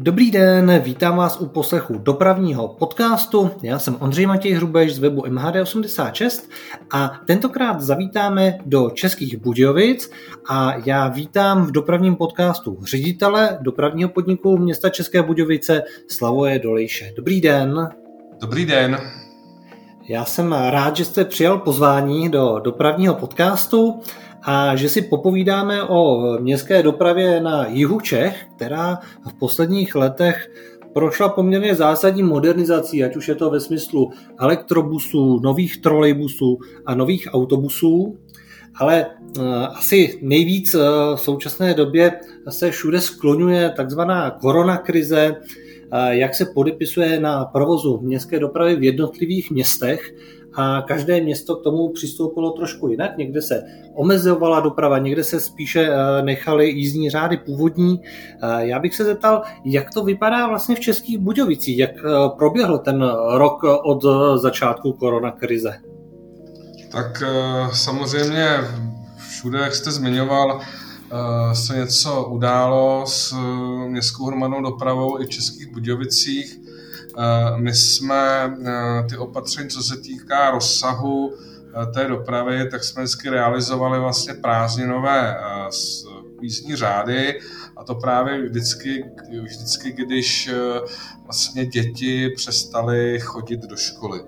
Dobrý den, vítám vás u poslechu dopravního podcastu. Já jsem Ondřej Matěj Hrubeš z webu MHD86 a tentokrát zavítáme do Českých Budějovic a já vítám v dopravním podcastu ředitele dopravního podniku města České Budějovice Slavoje Dolejše. Dobrý den. Dobrý den. Já jsem rád, že jste přijal pozvání do dopravního podcastu a že si popovídáme o městské dopravě na jihu Čech, která v posledních letech prošla poměrně zásadní modernizací, ať už je to ve smyslu elektrobusů, nových trolejbusů a nových autobusů. Ale uh, asi nejvíc uh, v současné době se všude skloňuje takzvaná koronakrize, jak se podepisuje na provozu městské dopravy v jednotlivých městech a každé město k tomu přistoupilo trošku jinak. Někde se omezovala doprava, někde se spíše eh, nechaly jízdní řády původní. Eh, já bych se zeptal, jak to vypadá vlastně v Českých Budějovicích, jak eh, proběhl ten rok od začátku koronakrize? Tak samozřejmě všude, jak jste zmiňoval, se něco událo s městskou hromadnou dopravou i v Českých Budějovicích. Eh, my jsme eh, ty opatření, co se týká rozsahu eh, té dopravy, tak jsme vždycky realizovali vlastně prázdninové jízdní řády a to právě vždycky, vždycky když vlastně děti přestaly chodit do školy.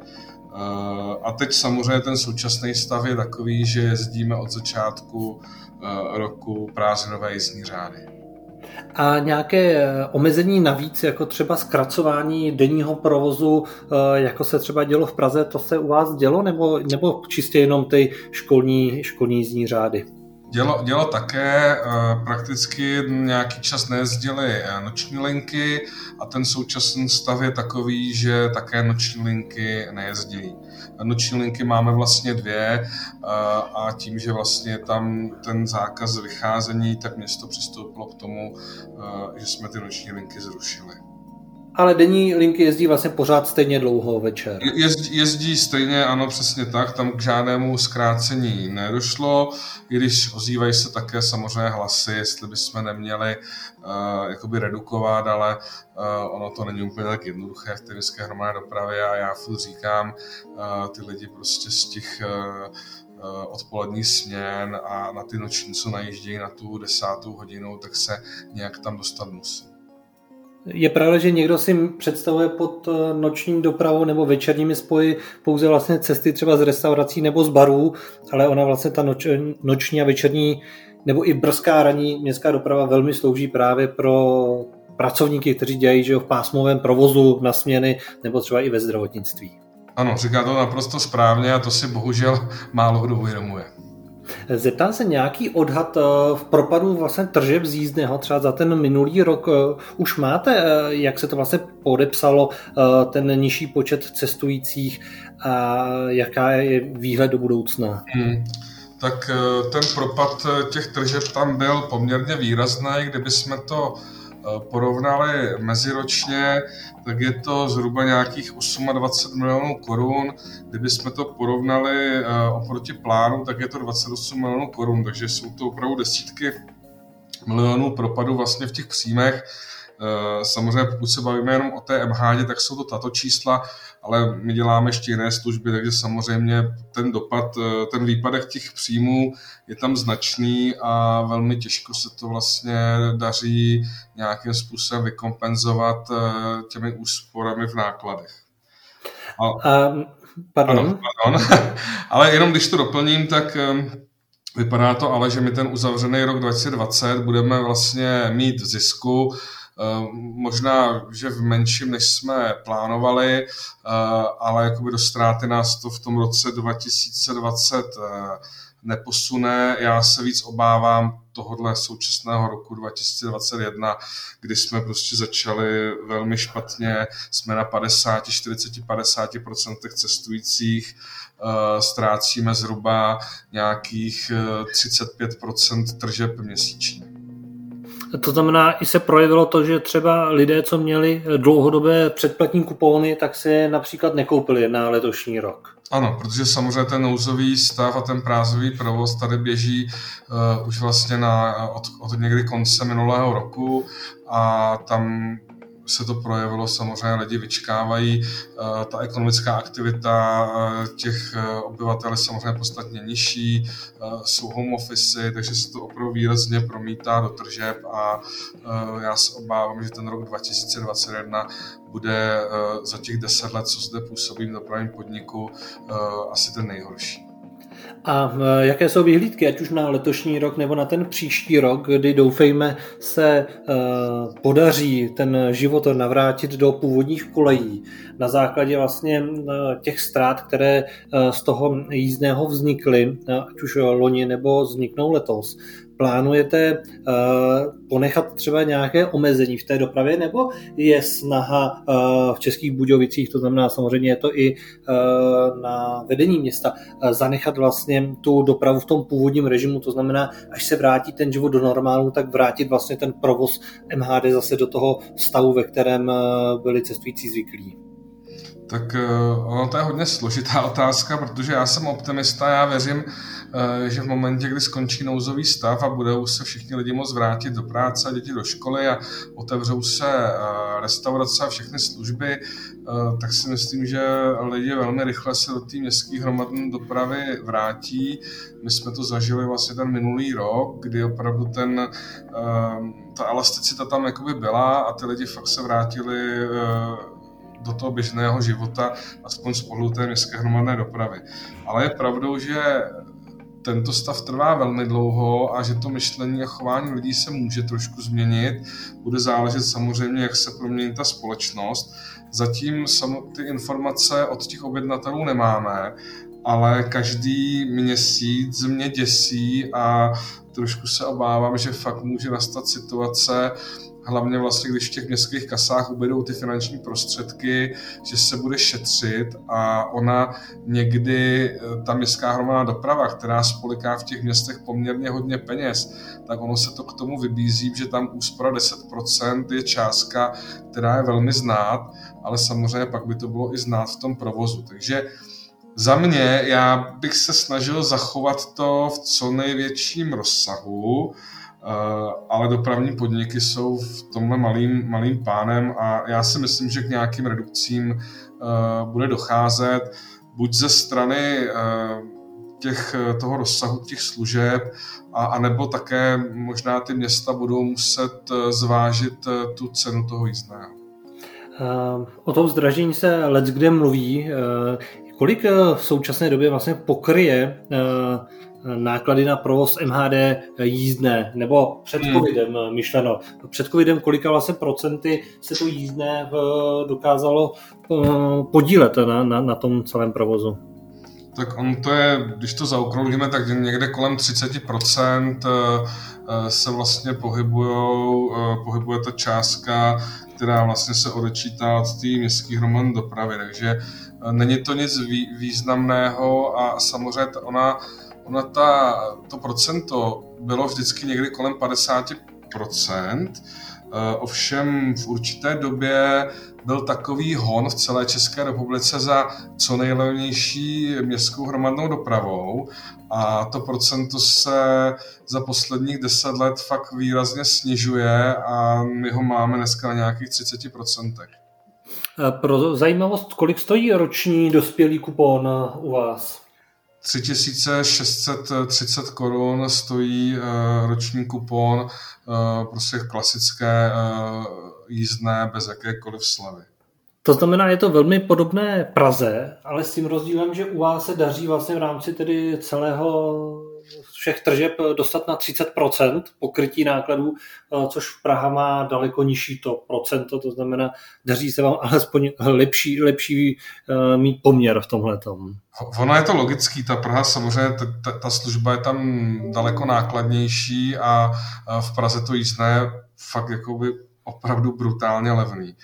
A teď samozřejmě ten současný stav je takový, že jezdíme od začátku roku prázdninové jízdní řády. A nějaké eh, omezení navíc, jako třeba zkracování denního provozu, eh, jako se třeba dělo v Praze, to se u vás dělo, nebo, nebo čistě jenom ty školní, školní jízdní řády? Dělo, dělo také, eh, prakticky nějaký čas nejezdily noční linky a ten současný stav je takový, že také noční linky nejezdí. Noční linky máme vlastně dvě a tím, že vlastně tam ten zákaz vycházení, tak město přistoupilo k tomu, že jsme ty noční linky zrušili. Ale denní linky jezdí vlastně pořád stejně dlouho večer. Jezdí, jezdí stejně, ano, přesně tak. Tam k žádnému zkrácení nedošlo, i když ozývají se také samozřejmě hlasy, jestli bychom neměli uh, jakoby redukovat, ale uh, ono to není úplně tak jednoduché v té městské hromadné dopravě a já furt říkám, uh, ty lidi prostě z těch uh, odpolední směn a na ty noční, co najíždějí na tu desátou hodinu, tak se nějak tam dostat musí. Je pravda, že někdo si představuje pod eh, noční dopravou nebo večerními spoji pouze vlastně cesty třeba z restaurací nebo z barů, ale ona vlastně ta noč, noční a večerní nebo i brzká ranní městská doprava velmi slouží právě pro pracovníky, kteří dělají že v pásmovém provozu na směny nebo třeba i ve zdravotnictví. Ano, říká to naprosto správně a to si bohužel málo kdo uvědomuje. Zeptám se nějaký odhad eh, v propadu vlastně tržeb z jízdného třeba za ten minulý rok. Eh, už máte, eh, jak se to vlastně podepsalo, ten nižší počet cestujících a jaká je výhled do budoucna? Hmm tak ten propad těch tržeb tam byl poměrně výrazný. Kdyby jsme to porovnali meziročně, tak je to zhruba nějakých 28 milionů korun. Kdyby jsme to porovnali eh, oproti plánu, tak je to 28 milionů korun, takže jsou to opravdu desítky milionů propadů vlastně v těch příjmech. Eh, samozřejmě pokud se bavíme jenom o té MH, tak jsou to tato čísla, ale my děláme ještě jiné služby, takže samozřejmě ten dopad, eh, ten výpadek těch příjmů je tam značný a velmi těžko se to vlastně daří nějakým způsobem vykompenzovat eh, těmi úsporami v nákladech. A, um, pardon. Ano, pardon. ale jenom když to doplním, tak Vypadá to ale, že my ten uzavřený rok 2020 budeme vlastně mít v zisku možná, že v menším, než jsme plánovali, eh, ale jakoby do ztráty nás to v tom roce 2020 eh, neposune. Já se víc obávám tohohle současného roku 2021, kdy jsme prostě začali velmi špatně, jsme na 50, 40, 50% cestujících, ztrácíme zhruba nějakých 35% tržeb měsíčně. To znamená, i se projevilo to, že třeba lidé, co měli dlouhodobé předplatní kupóny, tak si například nekoupili na letošní rok. Ano, protože samozřejmě ten nouzový stav a ten prázový provoz tady běží uh, už vlastně na, od, od někdy konce minulého roku a tam se to projevilo, samozřejmě lidi vyčkávají, ta ekonomická aktivita těch obyvatel je samozřejmě podstatně nižší, jsou home office, takže se to opravdu výrazně promítá do tržeb a já se obávám, že ten rok 2021 bude za těch deset let, co zde působím v dopravním podniku, asi ten nejhorší. A e, jaké jsou vyhlídky, ať už na letošní rok nebo na ten příští rok, kdy doufejme se e, podaří ten život navrátit do původních kolejí? Na základě vlastně e, těch ztrát, které z toho jízdného vznikly, ať už loni nebo vzniknou letos plánujete uh, ponechat třeba nějaké omezení v té dopravě, nebo je snaha uh, v Českých Budějovicích, to znamená samozřejmě je to i uh, na vedení města, zanechat vlastně tu dopravu v tom původním režimu, to znamená, až se vrátí ten život do normálu, tak vrátit vlastně ten provoz MHD zase do toho stavu, ve kterém byli cestující zvyklí. Tak ono to je hodně složitá otázka, protože já jsem optimista, já věřím, Eh, že v momentě, kdy skončí nouzový stav a budou se všichni lidi moct vrátit do práce děti do školy a otevřou se eh, restaurace a všechny služby, eh, tak si myslím, že lidi velmi rychle se do té městské hromadné dopravy vrátí. My jsme to zažili vlastně ten minulý rok, kdy opravdu ten, ta elasticita tam jakoby byla a ty lidi fakt se vrátili do toho běžného života, aspoň z pohledu té městské hromadné dopravy. Ale je pravdou, že tento stav trvá velmi dlouho a že to myšlení a chování lidí se může trošku změnit. Bude záležet samozřejmě, jak se promění ta společnost. Zatím ty informace od těch objednatelů nemáme, ale každý měsíc mě děsí a trošku se obávám, že fakt může nastat situace, hlavně vlastně, když v těch městských kasách ubydou ty finanční prostředky, že se bude šetřit a ona někdy, eh, ta městská hromadná doprava, která spoliká v těch městech poměrně hodně peněz, tak ono se to k tomu vybízí, že tam úspora 10% je částka, která je velmi znát, ale samozřejmě pak by to bylo i znát v tom provozu. Takže za mě, já bych se snažil zachovat to v co největším rozsahu, ale dopravní podniky jsou v tomhle malým, malým pánem a já si myslím, že k nějakým redukcím eh, bude docházet buď ze strany eh, těch, toho rozsahu těch služeb, a, a nebo také možná ty města budou muset zvážit tu cenu toho jízdného. O tom zdražení se let kde mluví. Kolik v současné době vlastně pokryje náklady na provoz MHD jízdné, nebo před hmm. covidem hmm. myšleno. Před covidem kolika vlastně procenty se to jízdné eh, dokázalo eh, podílet na, na, na tom celém provozu? Tak on to je, když to zaokrouhlíme, tak někde kolem 30% se vlastně pohybujou, pohybuje ta částka, která vlastně se odečítá od té městské hromadné dopravy, takže není to nic významného a samozřejmě ona ona ta, to procento bylo vždycky někdy kolem 50%, eh, ovšem v určité době byl takový hon v celé České republice za co nejlevnější městskou hromadnou dopravou a to procento se za posledních deset let fakt výrazně snižuje a my ho máme dneska na nějakých 30%. Eh, pro zajímavost, kolik stojí roční dospělý kupon u vás? 3630 korun stojí uh, roční kupon, uh, prostě klasické uh, jízdné bez jakékoliv slavy. To znamená, je to velmi podobné Praze, ale s tím rozdílem, že u vás se daří vlastně v rámci tedy celého všech tržeb dostat na 30% pokrytí nákladů, eh, což Praha má daleko nižší to procento, to znamená, daří se vám alespoň lepší, lepší eh, mít poměr v tomhle. Ono je to logický, ta Praha samozřejmě, ta, ta služba je tam daleko nákladnější a v Praze to jízdné fakt jakoby opravdu brutálně levný.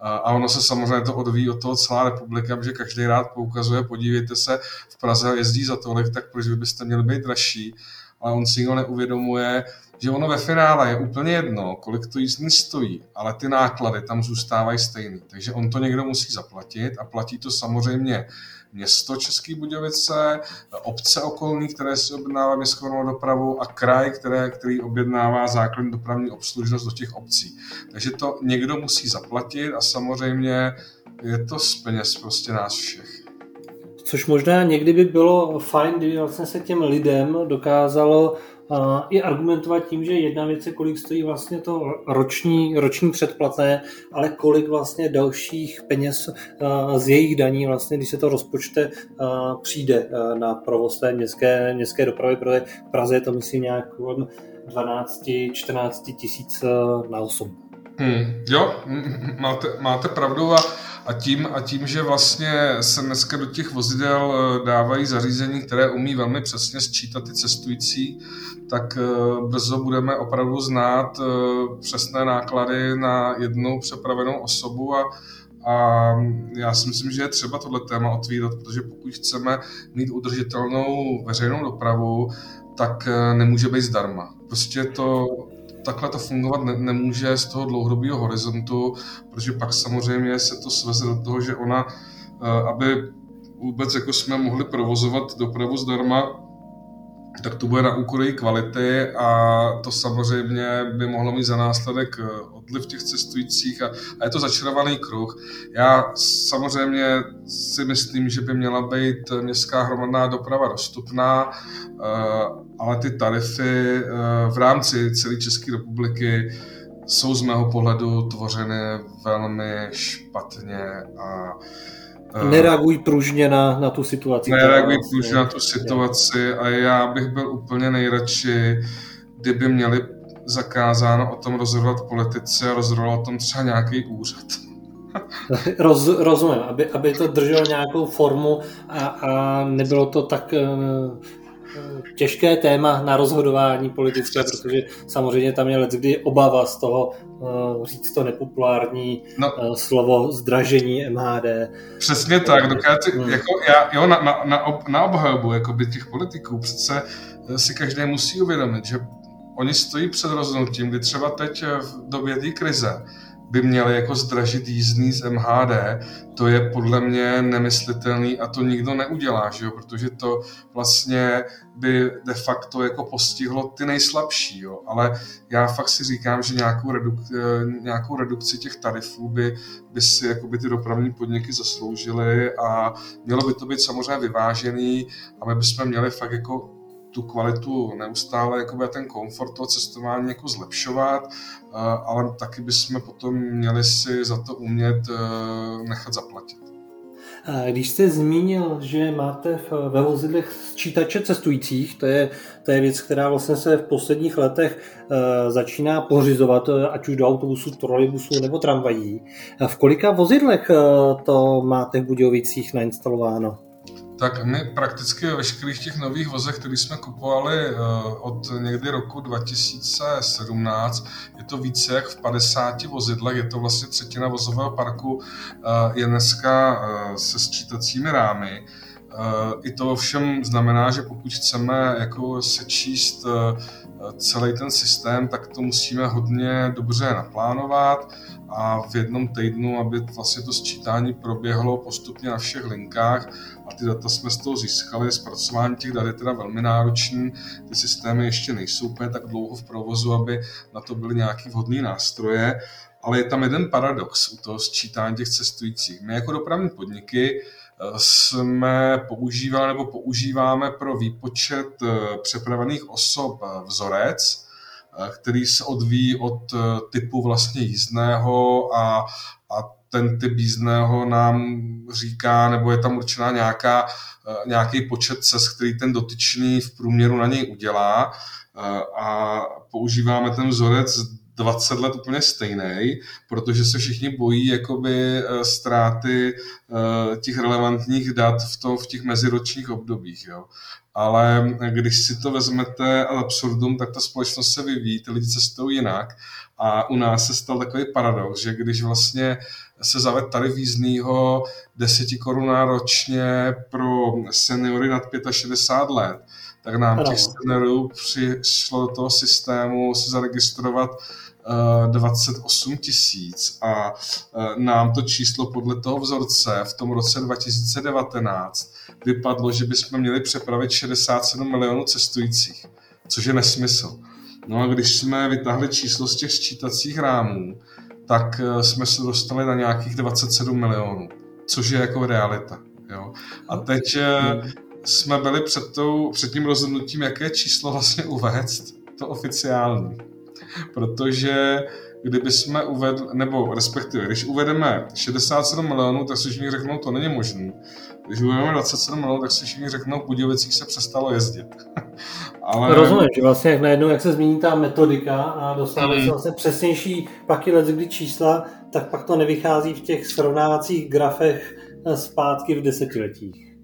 A ono se samozřejmě to odvíjí od toho celá republika, protože každý rád poukazuje, podívejte se, v Praze jezdí za tolik, tak proč byste měli být dražší. ale on si ho neuvědomuje, že ono ve finále je úplně jedno, kolik to jízdní stojí, ale ty náklady tam zůstávají stejný. Takže on to někdo musí zaplatit a platí to samozřejmě město České Budějovice, obce okolní, které si objednává městskou dopravu a kraj, které, který objednává základní dopravní obslužnost do těch obcí. Takže to někdo musí zaplatit a samozřejmě je to z peněz prostě nás všech. Což možná někdy by bylo fajn, kdyby vlastně se těm lidem dokázalo i argumentovat tím, že jedna věc je, kolik stojí vlastně to roční, roční předplatné, ale kolik vlastně dalších peněz z jejich daní, vlastně, když se to rozpočte, přijde na provoz té městské, městské dopravy, protože v Praze je to myslím nějak 12-14 tisíc na 8. Hmm, jo, máte, máte pravdu a a tím, a tím, že vlastně se dneska do těch vozidel eh, dávají zařízení, které umí velmi přesně sčítat ty cestující, tak eh, brzo budeme opravdu znát eh, přesné náklady na jednu přepravenou osobu a, a já si myslím, že je třeba tohle téma otvírat, protože pokud chceme mít udržitelnou veřejnou dopravu, tak nemůže být zdarma. Prostě to takhle to fungovat ne, nemůže z toho dlouhodobého horizontu, protože pak samozřejmě se to sveze do toho, že ona, eh, aby vůbec jako jsme mohli provozovat dopravu zdarma, tak to bude na úkor její kvality a to samozřejmě by mohlo mít za následek eh, odliv těch cestujících a, a je to začarovaný kruh. Já samozřejmě si myslím, že by měla být městská hromadná doprava dostupná, eh, ale ty tarify eh, v rámci celé České republiky jsou z mého pohledu tvořeny velmi špatně a nereagují pružně na, na tu situaci. Nereagují pružně na tu situaci a já bych byl úplně nejradši, kdyby měli zakázáno o tom rozhodovat politici a rozhodoval o tom třeba nějaký úřad. Roz, rozumím, aby, aby to drželo nějakou formu a, a nebylo to tak uh, těžké téma na rozhodování politické, protože samozřejmě tam je kdy obava z toho uh, říct to nepopulární no, uh, slovo zdražení MHD. Přesně tak, dokáže, hmm. jako já, jo, na, na, na, ob, na obhajobu jakoby těch politiků přece si každý musí uvědomit, že oni stojí před rozhodnutím, kdy třeba teď v době té krize by měli jako zdražit jízdný z MHD, to je podle mě nemyslitelný a to nikdo neudělá, že jo? protože to vlastně by de facto jako postihlo ty nejslabší, jo? ale já fakt si říkám, že nějakou, reduk, nějakou redukci těch tarifů by, by si jako by ty dopravní podniky zasloužily a mělo by to být samozřejmě vyvážený a my bychom měli fakt jako tu kvalitu neustále, jakoby ten komfort toho cestování jako zlepšovat, eh, ale taky bychom potom měli si za to umět eh, nechat zaplatit. Když jste zmínil, že máte ve vozidlech sčítače cestujících, to je, to je věc, která vlastně se v posledních letech uh, začíná pořizovat, ať už do autobusu, trolejbusu nebo tramvají. V kolika vozidlech to máte v Budějovicích nainstalováno? Tak my prakticky ve veškerých těch nových vozech, které jsme kupovali eh, od někdy roku 2017, je to více jak v 50 vozidlech, je to vlastně třetina vozového parku, eh, je dneska eh, se sčítacími rámy. I to ovšem znamená, že pokud chceme jako sečíst celý ten systém, tak to musíme hodně dobře naplánovat a v jednom týdnu, aby vlastně to sčítání proběhlo postupně na všech linkách a ty data jsme z toho získali. Zpracování těch dat je teda velmi náročný, ty systémy ještě nejsou úplně tak dlouho v provozu, aby na to byly nějaké vhodné nástroje, ale je tam jeden paradox u toho sčítání těch cestujících. My jako dopravní podniky jsme používali nebo používáme pro výpočet eh, přepravených osob eh, vzorec, který se odvíjí od typu vlastně jízdného a, a ten typ jízdného nám říká, nebo je tam určená nějaká, eh, nějaký počet cest, který ten dotyčný v průměru na něj udělá eh, a používáme ten vzorec 20 let úplně stejný, protože se všichni bojí jakoby eh, ztráty těch relevantních dat v, to, v těch meziročních obdobích. Jo. Ale když si to vezmete ad absurdum, tak ta společnost se vyvíjí, ty lidi cestují jinak a u nás se stal takový paradox, že když vlastně se zaved tarif jízdního 10 korun ročně pro seniory nad 65 let, tak nám těch skenerů přišlo do toho systému se zaregistrovat 28 tisíc a nám to číslo podle toho vzorce v tom roce 2019 vypadlo, že bychom měli přepravit 67 milionů cestujících, což je nesmysl. No a když jsme vytáhli číslo z těch sčítacích rámů, tak eh, jsme se dostali na nějakých 27 milionů, což je jako realita. Jo? A teď eh, jsme byli před, tou, před tím rozhodnutím, jaké číslo vlastně uvést, to oficiální. Protože kdyby jsme uvedli, nebo respektive, když uvedeme 67 milionů, tak si všichni řeknou, to není možné. Když uvedeme 27 milionů, tak si všichni řeknou, v Budějovicích se přestalo jezdit. Ale... Rozumím, že vlastně jak najednou, jak se změní ta metodika a mm. se vlastně přesnější paky let, kdy čísla, tak pak to nevychází v těch srovnávacích grafech zpátky v desetiletích.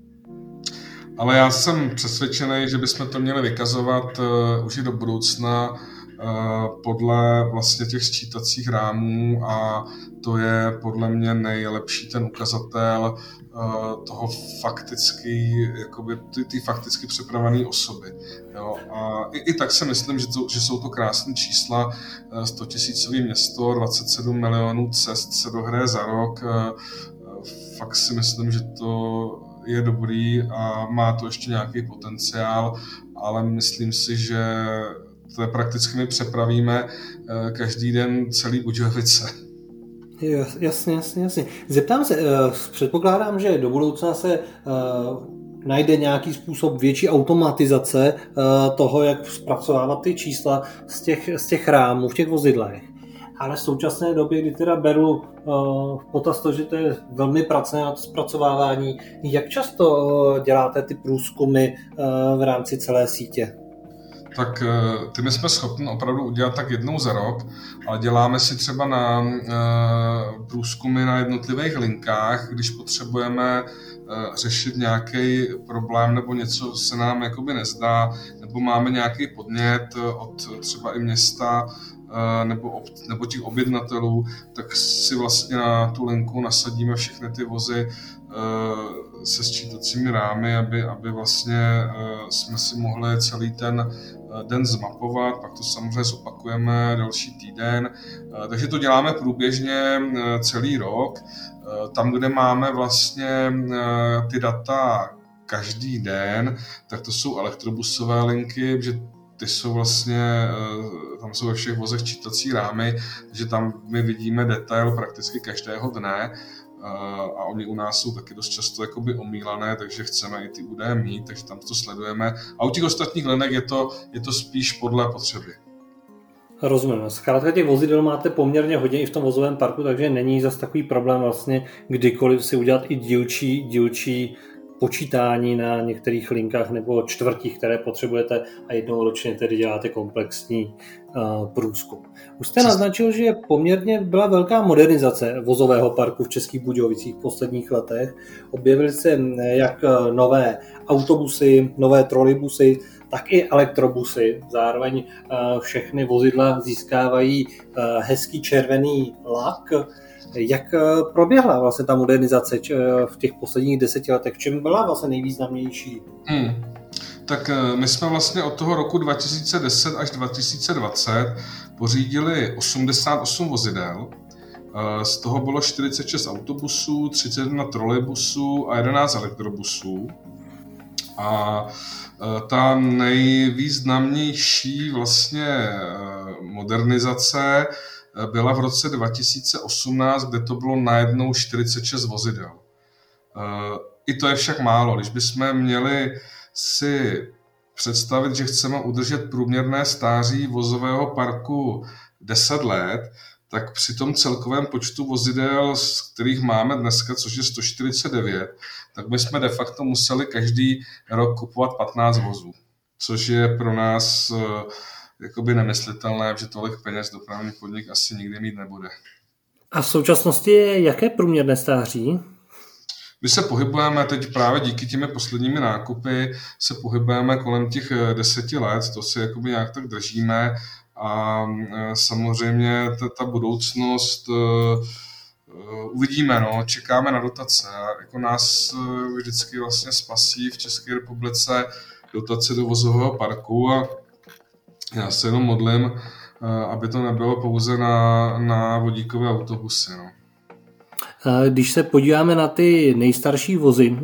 Ale já jsem přesvědčený, že bychom to měli vykazovat uh, už i do budoucna uh, podle vlastně těch sčítacích rámů a to je podle mě nejlepší ten ukazatel uh, toho fakticky, jakoby ty, ty fakticky přepravené osoby. Jo? A i, i tak si myslím, že, to, že jsou to krásné čísla, 100 tisícový město, 27 milionů cest se dohraje za rok, fakt si myslím, že to je dobrý a má to ještě nějaký potenciál, ale myslím si, že to je prakticky my přepravíme eh, každý den celý Budějovice. Jasně, jasně, jasně. Zeptám se, eh, předpokládám, že do budoucna se eh, najde nějaký způsob větší automatizace toho, jak zpracovávat ty čísla z těch, z těch rámů v těch vozidlech ale v současné době, kdy teda beru v potaz to, že to je velmi pracné na to zpracovávání, jak často děláte ty průzkumy v rámci celé sítě? Tak ty my jsme schopni opravdu udělat tak jednou za rok, ale děláme si třeba na průzkumy na jednotlivých linkách, když potřebujeme řešit nějaký problém nebo něco se nám jakoby nezdá, nebo máme nějaký podnět od třeba i města, nebo, ob, nebo těch objednatelů, tak si vlastně na tu linku nasadíme všechny ty vozy se sčítacími rámy, aby, aby vlastně jsme si mohli celý ten den zmapovat, pak to samozřejmě zopakujeme další týden. Takže to děláme průběžně celý rok. Tam, kde máme vlastně ty data každý den, tak to jsou elektrobusové linky, že ty jsou vlastně, eh, tam jsou ve všech vozech čítací rámy, takže tam my vidíme detail prakticky každého dne eh, a oni u nás jsou taky dost často jakoby omílané, takže chceme i ty údaje mít, takže tam to sledujeme. A u těch ostatních linek je to, je to spíš podle potřeby. Rozumím. Zkrátka těch vozidel máte poměrně hodně i v tom vozovém parku, takže není zas takový problém vlastně kdykoliv si udělat i dílčí, dílčí počítání na některých linkách nebo čtvrtích, které potřebujete a jednou ročně tedy děláte komplexní uh, průzkum. Už jste naznačil, že poměrně byla velká modernizace vozového parku v Českých Budějovicích v posledních letech. Objevily se jak nové autobusy, nové trolejbusy, tak i elektrobusy. Zároveň uh, všechny vozidla získávají uh, hezký červený lak, jak eh, proběhla vlastně ta modernizace eh, v těch posledních deseti letech? Čem byla vlastně nejvýznamnější? Hmm. Tak eh, my jsme vlastně od toho roku 2010 až 2020 pořídili 88 vozidel. Z toho bylo 46 autobusů, 31 trolejbusů a 11 elektrobusů. A ta nejvýznamnější vlastně modernizace byla v roce 2018, kde to bylo najednou 46 vozidel. Eh, I to je však málo. Když bychom měli si představit, že chceme udržet průměrné stáří vozového parku 10 let, tak při tom celkovém počtu vozidel, z kterých máme dneska, což je 149, tak bychom de facto museli každý rok kupovat 15 vozů, což je pro nás eh, jakoby nemyslitelné, že tolik peněz dopravní podnik asi nikdy mít nebude. A v současnosti je jaké průměrné stáří? My se pohybujeme teď právě díky těmi posledními nákupy, se pohybujeme kolem těch eh, deseti let, to si jakoby nějak tak držíme a eh, samozřejmě ta, ta budoucnost uh, uvidíme, no, čekáme na dotace. Jako nás vždycky vlastně spasí v České republice dotace do vozového parku a já se jenom modlím, aby to nebylo pouze na, na vodíkové autobusy. No. Když se podíváme na ty nejstarší vozy,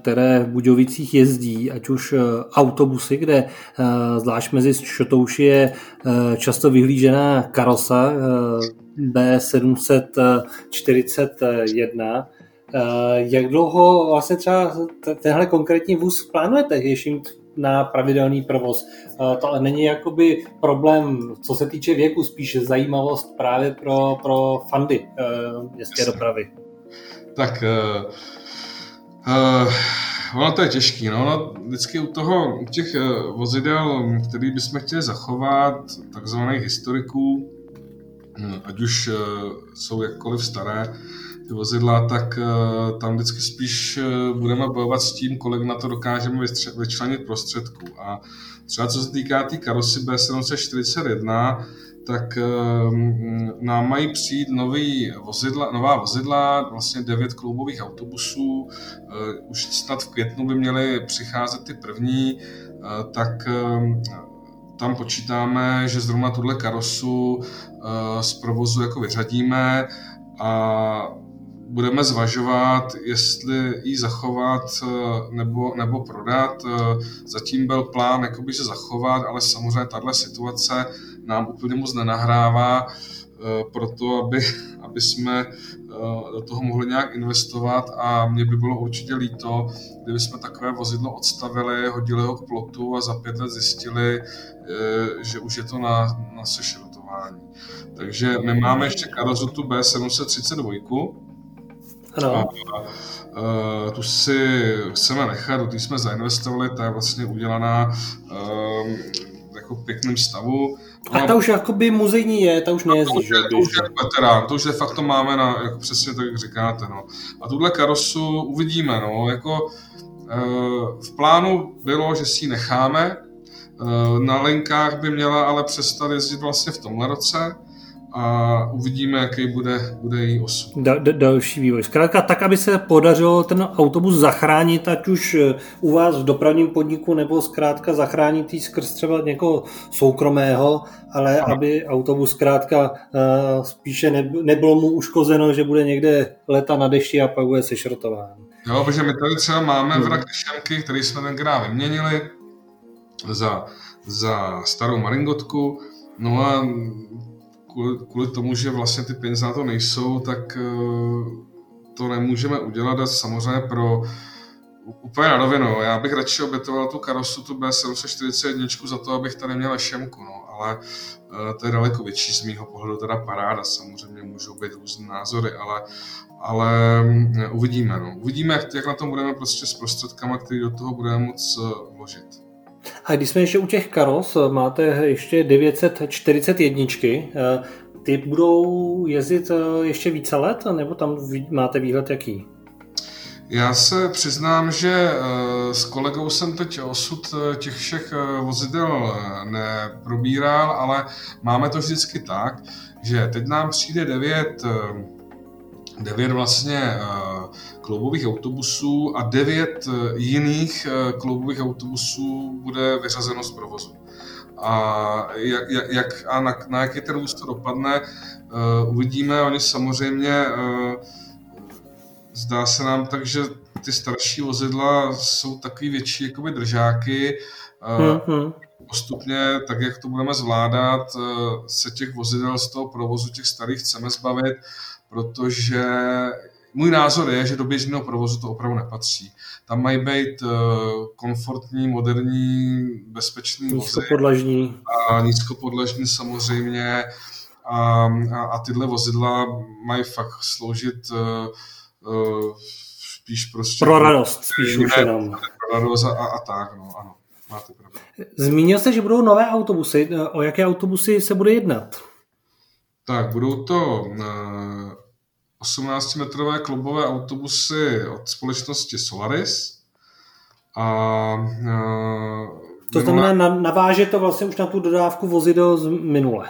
které v Budějovicích jezdí, ať už autobusy, kde zvlášť mezi šotouši je často vyhlížená karosa B741, jak dlouho vlastně třeba tenhle konkrétní vůz plánujete ještě na pravidelný provoz. To ale není jakoby problém, co se týče věku, spíše zajímavost právě pro, pro fandy městské dopravy. Tak uh, uh, ono to je těžký. No. no vždycky u toho, u těch uh, vozidel, který bychom chtěli zachovat, takzvaných historiků, hm, ať už uh, jsou jakkoliv staré, ty vozidla, tak uh, tam vždycky spíš uh, budeme bojovat s tím, kolik na to dokážeme vyčlenit prostředků. A třeba co se týká té tý karosy B741, tak um, nám mají přijít nový vozidla, nová vozidla, vlastně devět kloubových autobusů, už snad v květnu by měly přicházet ty první, tak tam počítáme, že zrovna tuhle karosu z provozu jako vyřadíme a budeme zvažovat, jestli ji zachovat eh, nebo, nebo prodat. Eh, zatím byl plán jakoby, že zachovat, ale samozřejmě tahle situace nám úplně moc nenahrává eh, proto, aby, aby jsme do toho mohli nějak investovat a mě by bylo určitě líto, kdyby jsme takové vozidlo odstavili, hodili ho k plotu a za pět let zjistili, že už je to na, na sešrotování. Takže my máme ještě Karozotu B732, ano. A, uh, tu si chceme nechat, do jsme zainvestovali, ta je vlastně udělaná uh, jako pěkným stavu. A ta už jakoby muzejní je, ta už nejezdí, to, že? To už je veterán, to už de facto máme na, jako přesně tak, jak říkáte, no. A tuhle karosu uvidíme, no, jako uh, v plánu bylo, že si ji necháme, uh, na linkách by měla ale přestat jezdit vlastně v tomhle roce, a uvidíme, jaký bude, bude její osud. Da, da, další vývoj. Zkrátka tak, aby se podařilo ten autobus zachránit, ať už eh, u vás v dopravním podniku, nebo zkrátka zachránit jí skrz třeba někoho soukromého, ale ano. aby autobus zkrátka uh, spíše ne, nebylo mu uškozeno, že bude někde leta na dešti a pak bude sešrotován. Jo, protože my tady třeba máme hmm. vrak šemky, který jsme tenkrát vyměnili za, za starou maringotku, no a kvůli, tomu, že vlastně ty peníze na to nejsou, tak eh, to nemůžeme udělat a samozřejmě pro úplně na rovinu. Já bych radši obětoval tu karosu, tu B741 za to, abych tady měl šemku, no, ale uh, to je daleko větší z mýho pohledu, teda paráda, samozřejmě můžou být různé názory, ale, ale uh, uvidíme, no. Uvidíme, jak, na tom budeme prostě s prostředkama, který do toho budeme moc uh, vložit. A když jsme ještě u těch karos, máte ještě 941. Eh, ty budou jezdit eh, ještě více let, nebo tam máte výhled jaký? Já se přiznám, že eh, s kolegou jsem teď osud těch všech vozidel neprobíral, ale máme to vždycky tak, že teď nám přijde 9 devět vlastně eh, kloubových autobusů a devět eh, jiných eh, kloubových autobusů bude vyřazeno z provozu. A jak, jak, a na, na jaký ten růst to dopadne, uvidíme. Oni samozřejmě, zdá se nám tak, že ty starší vozidla jsou takový větší jakoby držáky. Mm-hmm. Postupně, tak jak to budeme zvládat, se těch vozidel z toho provozu těch starých chceme zbavit protože můj názor je, že do běžného provozu to opravdu nepatří. Tam mají být uh, komfortní, moderní, bezpečný Nízkopodlažní. A nízkopodlažní samozřejmě. A, a, a tyhle vozidla mají fakt sloužit uh, uh, spíš prostě... Pro radost, spíš už jenom. Pro radost a, a tak, no, ano. Máte pravdu. Zmínil jste, že budou nové autobusy. O jaké autobusy se bude jednat? Tak, budou to 18-metrové klubové autobusy od společnosti Solaris. A, to znamená, naváže to vlastně už na tu dodávku vozidel z minule.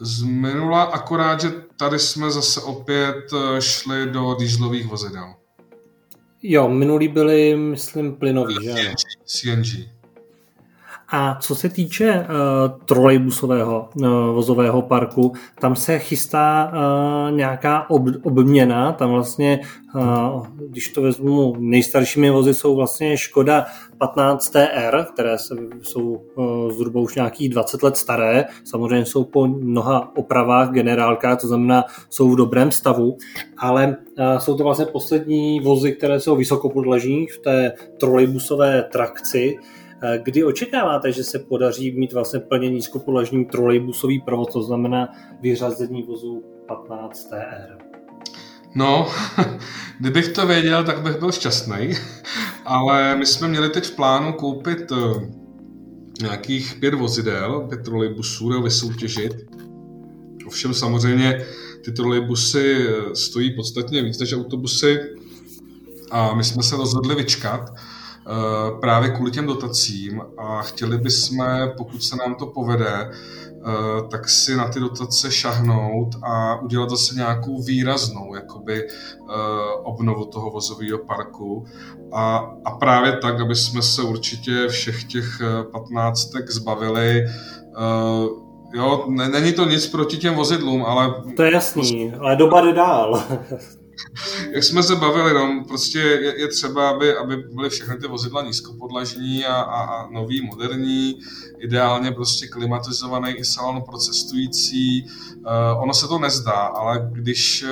Z minula, akorát, že tady jsme zase opět e, šli do dýzlových vozidel. Jo, minulý byly, myslím, plynový, že CNG. CNG. A co se týče uh, trolejbusového uh, vozového parku, tam se chystá uh, nějaká ob, obměna, tam vlastně, uh, když to vezmu, nejstaršími vozy jsou vlastně Škoda 15 TR, které se, jsou uh, zhruba už nějakých 20 let staré, samozřejmě jsou po mnoha opravách, generálkách, to znamená, jsou v dobrém stavu, ale uh, jsou to vlastně poslední vozy, které jsou vysokopodlažní v té trolejbusové trakci, kdy očekáváte, že se podaří mít vlastně plně nízkopodlažní trolejbusový provoz, to znamená vyřazení vozu 15 TR? No, kdybych to věděl, tak bych byl šťastný, ale my jsme měli teď v plánu koupit eh, nějakých pět vozidel, pět trolejbusů, nebo vysoutěžit. Ovšem samozřejmě ty trolejbusy eh, stojí podstatně víc než autobusy a my jsme se rozhodli vyčkat, Eh, právě kvůli těm dotacím a chtěli bychom, pokud se nám to povede, eh, tak si na ty dotace šahnout a udělat zase nějakou výraznou jakoby, eh, obnovu toho vozového parku. A, a právě tak, aby jsme se určitě všech těch 15 zbavili. Jo, není to nic proti těm vozidlům, ale... To je jasný, ale doba jde dál. jak jsme se bavili, no, prostě je, je třeba, aby, aby byly všechny ty vozidla nízkopodlažní a, a, a nový, moderní, ideálně prostě klimatizovaný i salon pro cestující. Uh, ono se to nezdá, ale když uh,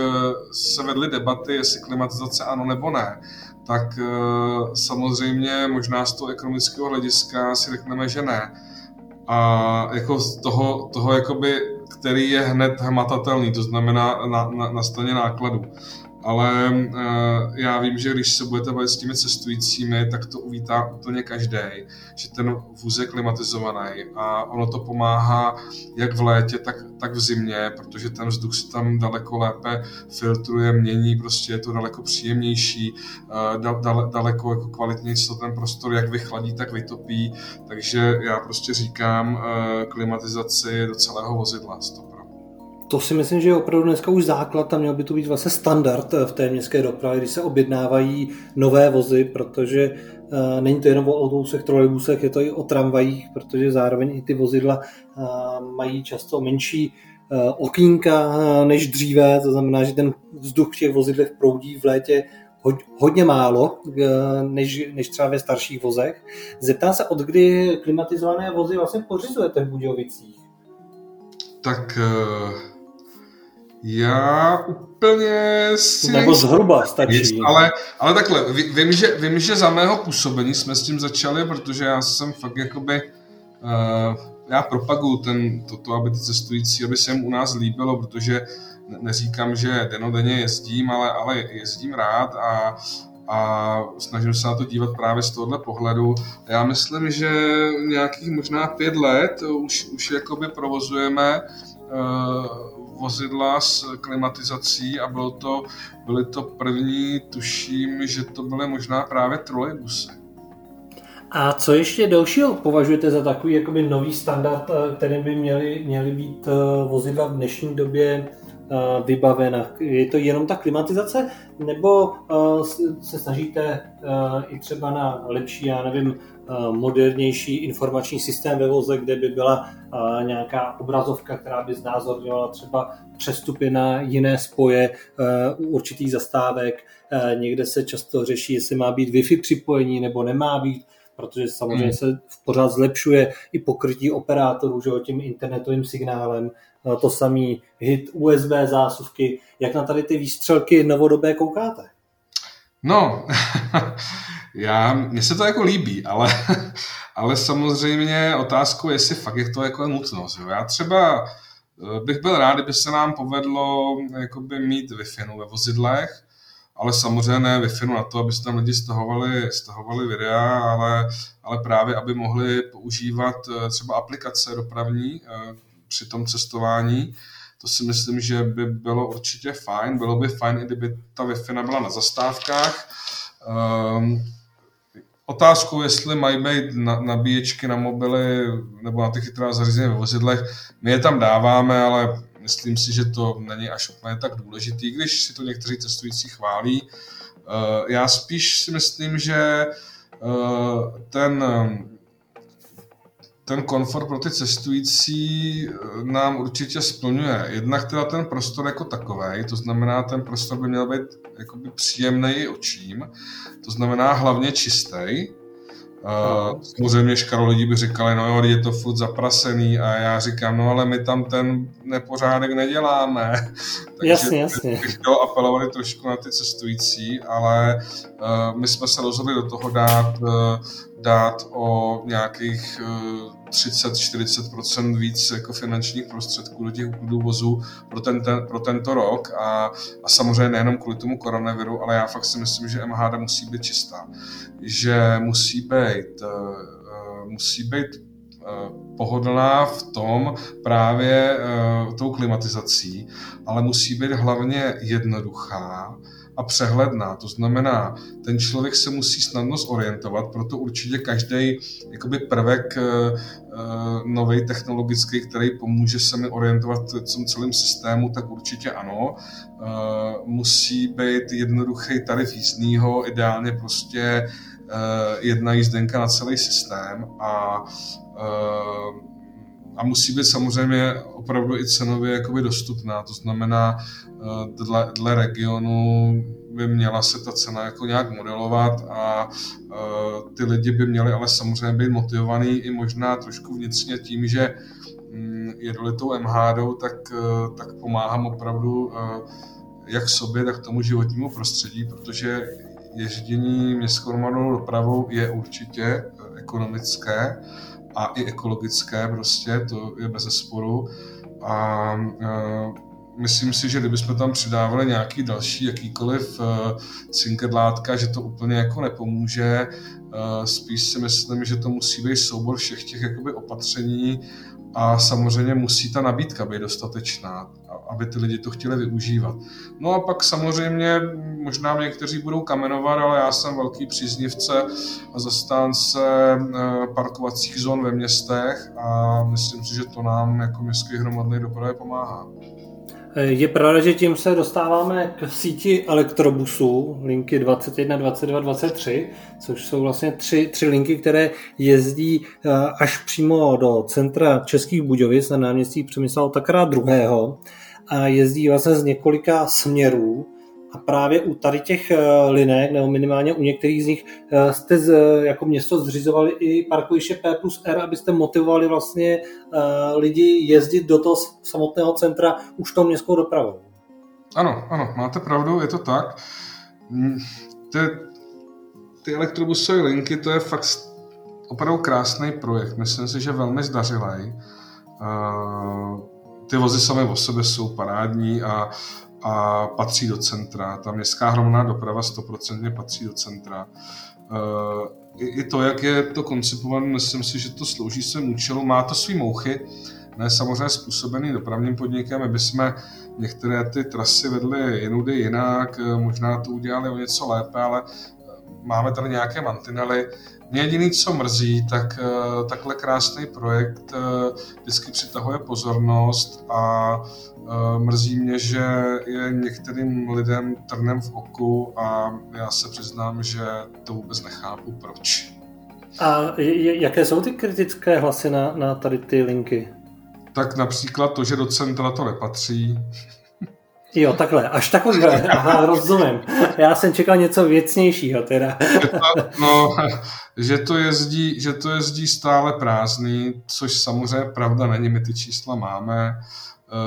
se vedly debaty, jestli klimatizace ano nebo ne, tak uh, samozřejmě možná z toho ekonomického hlediska si řekneme, že ne. A jako z toho, toho jakoby, který je hned hmatatelný, to znamená na, na, na straně nákladu ale uh, já vím, že když se budete bavit s těmi cestujícími, tak to uvítá úplně každý, že ten vůz je klimatizovaný a ono to pomáhá jak v létě, tak, tak v zimě, protože ten vzduch se tam daleko lépe filtruje, mění, prostě je to daleko příjemnější, uh, da, da, daleko jako kvalitnější to ten prostor jak vychladí, tak vytopí, takže já prostě říkám uh, klimatizaci do celého vozidla. Stop to si myslím, že je opravdu dneska už základ a měl by to být vlastně standard v té městské dopravě, když se objednávají nové vozy, protože uh, není to jenom o autobusech, trolejbusech, je to i o tramvajích, protože zároveň i ty vozidla uh, mají často menší okýnka než dříve, to znamená, že ten vzduch v těch vozidlech proudí v létě hodně málo, než, než třeba ve starších vozech. Zeptám se, od kdy klimatizované vozy vlastně pořizujete v Budějovicích? Tak já úplně si... Nebo zhruba stačí. Ale, ale takhle, vím že, vím, že za mého působení jsme s tím začali, protože já jsem fakt jakoby... Uh, já propaguju ten, toto, aby ty cestující, aby se jim u nás líbilo, protože neříkám, že denodenně jezdím, ale, ale jezdím rád a, a snažím se na to dívat právě z tohohle pohledu. Já myslím, že nějakých možná pět let už, už jakoby provozujeme uh, vozidla s klimatizací a bylo to, byly to první, tuším, že to byly možná právě trolejbusy. A co ještě dalšího považujete za takový jakoby nový standard, eh, který by měly, měly být eh, vozidla v dnešní době vybavena? Je to jenom ta klimatizace, nebo se snažíte i třeba na lepší, já nevím, Eh, modernější informační systém ve voze, kde by byla eh, nějaká obrazovka, která by znázorňovala třeba přestupy na jiné spoje eh, u určitých zastávek. Někde se často řeší, jestli má být Wi-Fi připojení nebo nemá být, protože samozřejmě hmm. se pořád zlepšuje i pokrytí operátorů že, tím internetovým signálem. To samý hit USB zásuvky. Jak na tady ty výstřelky novodobé koukáte? No, Já, mně se to jako líbí, ale, ale samozřejmě otázkou je, jestli fakt je to jako nutnost. Já třeba eh, bych byl rád, kdyby se nám povedlo jakoby mít wi ve vozidlech, ale samozřejmě ne wi na to, aby se tam lidi stahovali, stahovali videa, ale, ale právě, aby mohli používat eh, třeba aplikace dopravní eh, při tom cestování. To si myslím, že by bylo určitě fajn. Bylo by fajn, i kdyby ta Wi-Fi byla na zastávkách. Um, Otázkou, jestli mají být na, nabíječky na mobily nebo na ty chytrá zařízení ve vozidlech, my je tam dáváme, ale myslím si, že to není až úplně tak důležitý, když si to někteří cestující chválí. Eh, já spíš si myslím, že eh, ten ten komfort pro ty cestující nám určitě splňuje. Jednak teda ten prostor jako takový, to znamená, ten prostor by měl být jakoby příjemný očím, to znamená hlavně čistý, Uh, samozřejmě škaro lidí by říkali, no jo, je to furt zaprasený a já říkám, no ale my tam ten nepořádek neděláme. Takže jasně, jasně. bych chtěl apelovat trošku na ty cestující, ale uh, my jsme se rozhodli do toho dát, uh, dát o nějakých uh, 30-40% víc jako finančních prostředků do těch důvozů pro, ten, ten, pro tento rok a, a samozřejmě nejenom kvůli tomu koronaviru, ale já fakt si myslím, že MHD musí být čistá. Že musí být, uh, musí být pohodlná v tom právě tou klimatizací, ale musí být hlavně jednoduchá, a přehledná. To znamená, ten člověk se musí snadno zorientovat, proto určitě každý jakoby prvek uh, nový technologický, který pomůže se mi orientovat v tom celém systému, tak určitě ano. Uh, musí být jednoduchý tarif jízdního, ideálně prostě jedna jízdenka na celý systém a a musí být samozřejmě opravdu i cenově jakoby dostupná. To znamená, Eh, dle, dle regionu by měla se ta cena jako nějak modelovat a uh, ty lidi by měli ale samozřejmě být motivovaný i možná trošku vnitřně tím, že um, jedu tou MHD, tak, uh, tak pomáhám opravdu jak sobě, tak tomu životnímu prostředí, protože ježdění městskou hromadnou dopravou je určitě ekonomické a i ekologické prostě, to je bez sporu. A myslím si, že kdybychom tam přidávali nějaký další jakýkoliv uh, cinkerlátka, že to úplně jako nepomůže. Uh, spíš si myslím, že to musí být soubor všech těch jakoby opatření a samozřejmě musí ta nabídka být dostatečná, aby ty lidi to chtěli využívat. No a pak samozřejmě možná někteří budou kamenovat, ale já jsem velký příznivce a zastánce eh, parkovacích zón ve městech a myslím si, že to nám jako městské hromadné dopravě pomáhá. Je pravda, že tím se dostáváme k síti elektrobusů, linky 21, 22, 23, což jsou vlastně tři, tři linky, které jezdí eh, až přímo do centra Českých Budějovic na náměstí Přemysla Otakara druhého. A jezdí vlastně z několika směrů a právě u tady těch eh, linek, nebo minimálně u některých z nich, eh, jste z, jako město zřizovali i parkoviště P plus R, abyste motivovali vlastně eh, lidi jezdit do toho samotného centra už tou městskou dopravou. Ano, ano, máte pravdu, je to tak. Mm, ty, ty elektrobusové linky, to je fakt opravdu krásný projekt. Myslím si, že velmi zdařilý. Ty vozy samé o sobě jsou parádní a a patří do centra. Ta městská hromadná doprava stoprocentně patří do centra. E, I to, jak je to koncipované, myslím si, že to slouží svým účelu. Má to svý mouchy, ne samozřejmě způsobený dopravním podnikem, aby jsme některé ty trasy vedli jinudy jinak, e, možná to udělali o něco lépe, ale máme tady nějaké mantinely, mě jediný, co mrzí, tak eh, takhle krásný projekt eh, vždycky přitahuje pozornost a eh, mrzí mě, že je některým lidem trnem v oku a já se přiznám, že to vůbec nechápu, proč. A jaké jsou ty kritické hlasy na, na tady ty linky? Tak například to, že do centra to nepatří, Jo, takhle, až takovýhle, aha, rozumím. Já jsem čekal něco věcnějšího teda. no, že to jezdí, že to jezdí stále prázdný, což samozřejmě pravda není, my ty čísla máme,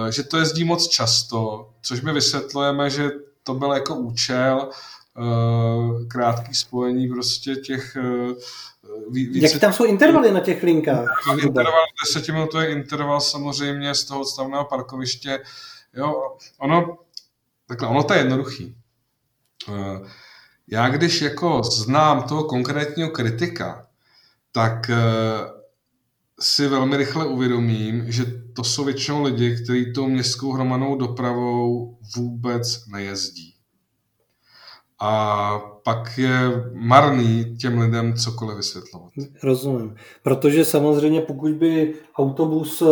eh, že to jezdí moc často, což my vysvětlujeme, že to byl jako účel, eh, krátký spojení prostě těch eh, více... Jak tam jsou intervaly na těch linkách? Interval, desetiminutový interval samozřejmě z toho odstavného parkoviště Jo, ono, takhle, ono to je jednoduchý. Eh, já když jako znám toho konkrétního kritika, tak eh, si velmi rychle uvědomím, že to jsou většinou lidi, kteří tou městskou hromadnou dopravou vůbec nejezdí. A pak je marný těm lidem cokoliv vysvětlovat. Rozumím. Protože samozřejmě pokud by autobus eh,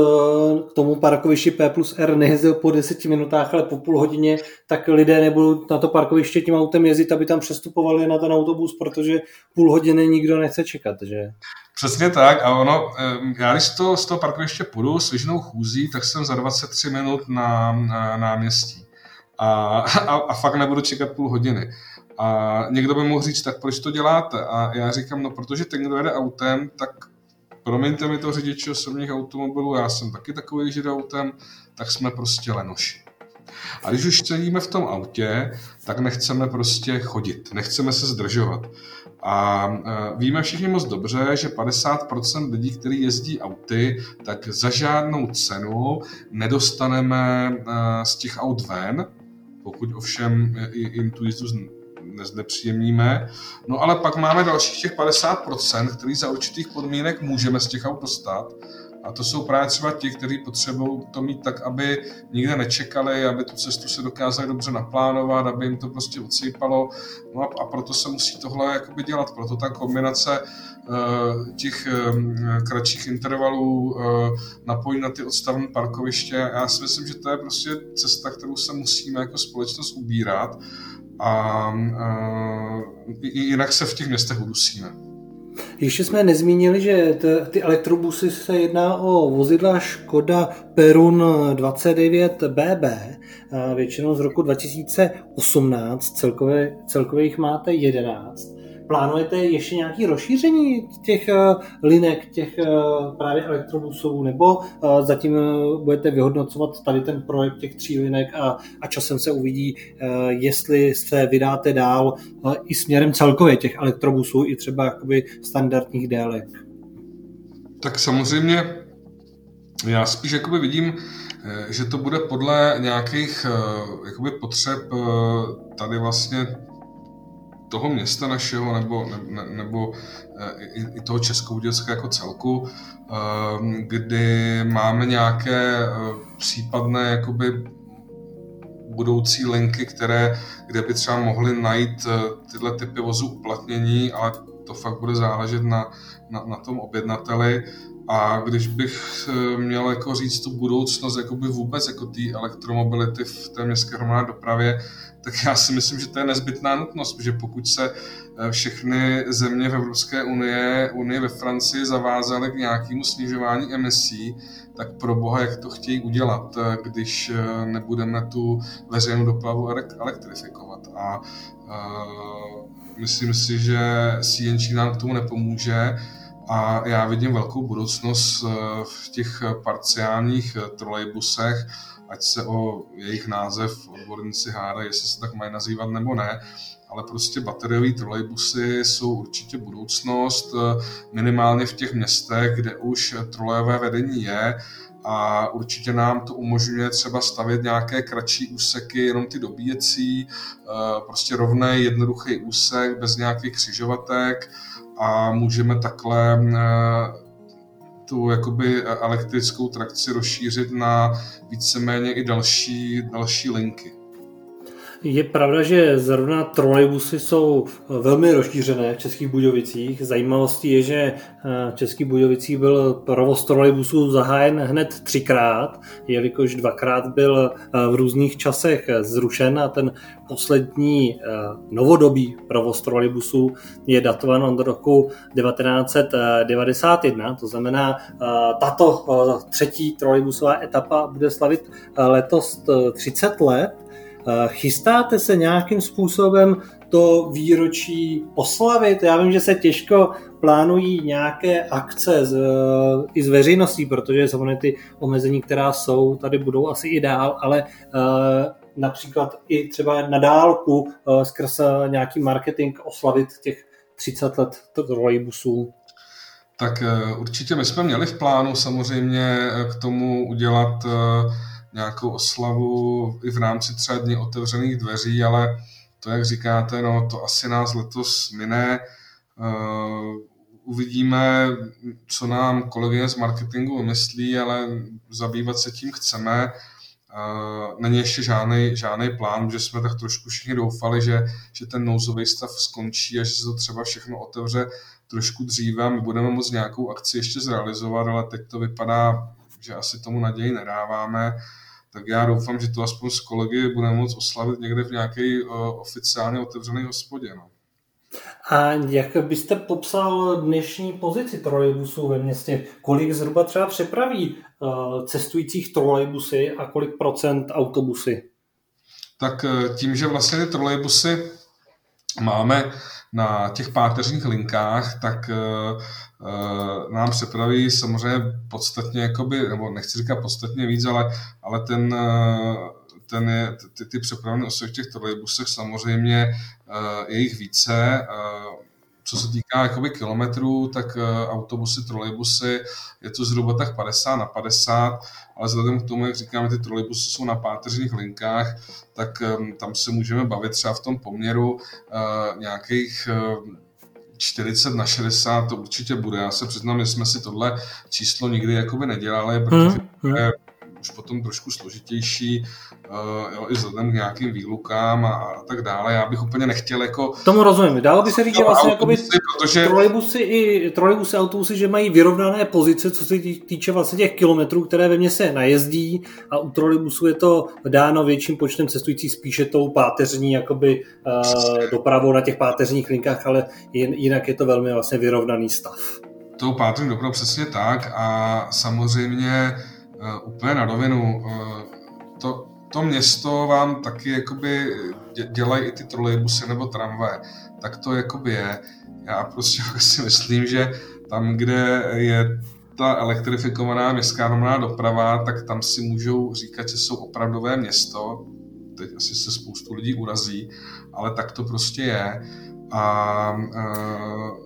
k tomu parkovišti P plus R nejezdil po deseti minutách, ale po půl hodině, tak lidé nebudou na to parkoviště tím autem jezdit, aby tam přestupovali na ten autobus, protože půl hodiny nikdo nechce čekat, že? Přesně tak a ono, eh, já když to, z toho parkoviště půjdu s lyžnou chůzí, tak jsem za 23 minut na, na náměstí. A, a, a fakt nebudu čekat půl hodiny. A někdo by mohl říct, tak proč to děláte? A já říkám, no protože ten, kdo jede autem, tak promiňte mi to řidiči osobních automobilů, já jsem taky takový, že jde autem, tak jsme prostě lenoši. A když už sedíme v tom autě, tak nechceme prostě chodit, nechceme se zdržovat. A e, víme všichni moc dobře, že 50% lidí, kteří jezdí auty, tak za žádnou cenu nedostaneme e, z těch aut ven, pokud ovšem jim tu jízdu neznepříjemníme. No ale pak máme dalších těch 50%, který za určitých podmínek můžeme z těch aut dostat. A to jsou právě třeba ti, kteří potřebují to mít tak, aby nikde nečekali, aby tu cestu se dokázali dobře naplánovat, aby jim to prostě odsýpalo. No a, a proto se musí tohle jakoby dělat. Proto ta kombinace uh, těch um, kratších intervalů uh, na ty odstavné parkoviště. Já si myslím, že to je prostě cesta, kterou se musíme jako společnost ubírat a uh, jinak se v těch městech udusíme. Ještě jsme nezmínili, že ty elektrobusy se jedná o vozidla Škoda Perun 29BB, většinou z roku 2018, celkově, celkově jich máte 11. Plánujete ještě nějaké rozšíření těch eh, linek, těch eh, právě elektrobusů, nebo eh, zatím budete vyhodnocovat tady ten projekt těch tří linek a, a časem se uvidí, jestli se vydáte dál i směrem celkově těch elektrobusů, i třeba jakoby standardních délek? Tak samozřejmě já spíš jakoby vidím, že to bude podle nějakých jakoby potřeb tady vlastně toho města našeho nebo, ne, nebo eh, i, i toho Českoudělska jako celku, ehm, kdy máme nějaké eh, případné jakoby budoucí linky, které, kde by třeba mohly najít eh, tyhle typy vozů uplatnění, ale to fakt bude záležet na, na, na tom objednateli. A když bych měl jako říct tu budoucnost jakoby vůbec jako té elektromobility v té městské hromadné dopravě, tak já si myslím, že to je nezbytná nutnost, protože pokud se eh, všechny země v Evropské unie, unie ve Francii zavázaly k nějakému snižování emisí, tak pro boha, jak to chtějí udělat, eh, když eh, nebudeme tu veřejnou dopravu elektrifikovat. A uh, myslím si, že CNG nám k tomu nepomůže, a já vidím velkou budoucnost v těch parciálních trolejbusech, ať se o jejich název odborníci hádají, jestli se tak mají nazývat nebo ne, ale prostě bateriové trolejbusy jsou určitě budoucnost, minimálně v těch městech, kde už trolejové vedení je, a určitě nám to umožňuje třeba stavět nějaké kratší úseky, jenom ty dobíjecí, eh, prostě rovný, jednoduchý úsek, bez nějakých křižovatek a můžeme takhle eh, tu jakoby elektrickou trakci rozšířit na víceméně i další, další linky. Je pravda, že zrovna trolejbusy jsou velmi rozšířené v Českých Budějovicích. Zajímavostí je, že v Českých Budějovicích byl provoz trolejbusů zahájen hned třikrát, jelikož dvakrát byl v různých časech zrušen a ten poslední eh, novodobý provoz trolejbusů je datovan od roku 1991, to znamená, eh, tato eh, třetí trolejbusová etapa bude slavit letos 30 let. Chystáte se nějakým způsobem to výročí oslavit? Já vím, že se těžko plánují nějaké akce z, i z veřejností, protože samozřejmě ty omezení, která jsou, tady budou asi i dál, ale například i třeba na dálku eh, skrz eh, nějaký marketing oslavit těch 30 let trolejbusů? Tak eh, určitě my jsme měli v plánu samozřejmě k tomu udělat nějakou oslavu i v rámci třeba dní otevřených dveří, ale to, jak říkáte, no, to asi nás letos mine. Uvidíme, co nám kolegyně z marketingu myslí, ale zabývat se tím chceme. není ještě žádný, žádný plán, že jsme tak trošku všichni doufali, že, že ten nouzový stav skončí a že se to třeba všechno otevře trošku dříve a my budeme moct nějakou akci ještě zrealizovat, ale teď to vypadá, že asi tomu naději nedáváme. Tak já doufám, že to aspoň s kolegy budeme moct oslavit někde v nějaké uh, oficiálně otevřené hospodě. No. A jak byste popsal dnešní pozici trolejbusů ve městě? Kolik zhruba třeba přepraví uh, cestujících trolejbusy a kolik procent autobusy? Tak uh, tím, že vlastně ty trolejbusy máme na těch páteřních linkách, tak uh, nám přepraví samozřejmě podstatně, jakoby, nebo nechci říkat podstatně víc, ale, ale ten, uh, ten je, ty, ty přepravné osoby v těch trolejbusech samozřejmě je jich více. Co se týká jakoby kilometrů, tak uh, autobusy, trolejbusy, je to zhruba tak 50 na 50, ale vzhledem k tomu, jak říkáme, ty trolejbusy jsou na páteřních linkách, tak tam se můžeme bavit třeba v tom poměru uh, nějakých uh, 40 na 60 to určitě bude. Já se přiznám, že jsme si tohle číslo nikdy jakoby nedělali, protože hmm. Už potom trošku složitější, uh, jo, i vzhledem k nějakým výlukám a, a tak dále. Já bych úplně nechtěl jako... Tomu rozumím. Dalo by se říct, že vlastně jakoby protože... trolejbusy i trolejbusy, autobusy, že mají vyrovnané pozice, co se týče vlastně těch kilometrů, které ve městě najezdí a u trolejbusu je to dáno větším počtem cestujících spíše tou páteřní jakoby uh, dopravou na těch páteřních linkách, ale jinak je to velmi vlastně vyrovnaný stav. Tou páteřní dopravou přesně tak a samozřejmě úplně na rovinu. Uh, to, to město vám taky jakoby dělají i ty trolejbusy nebo tramvaje. Tak to jakoby je. Já prostě si myslím, že tam, kde je ta elektrifikovaná městská hromadná doprava, tak tam si můžou říkat, že jsou opravdové město. Teď asi se spoustu lidí urazí, ale tak to prostě je. A uh,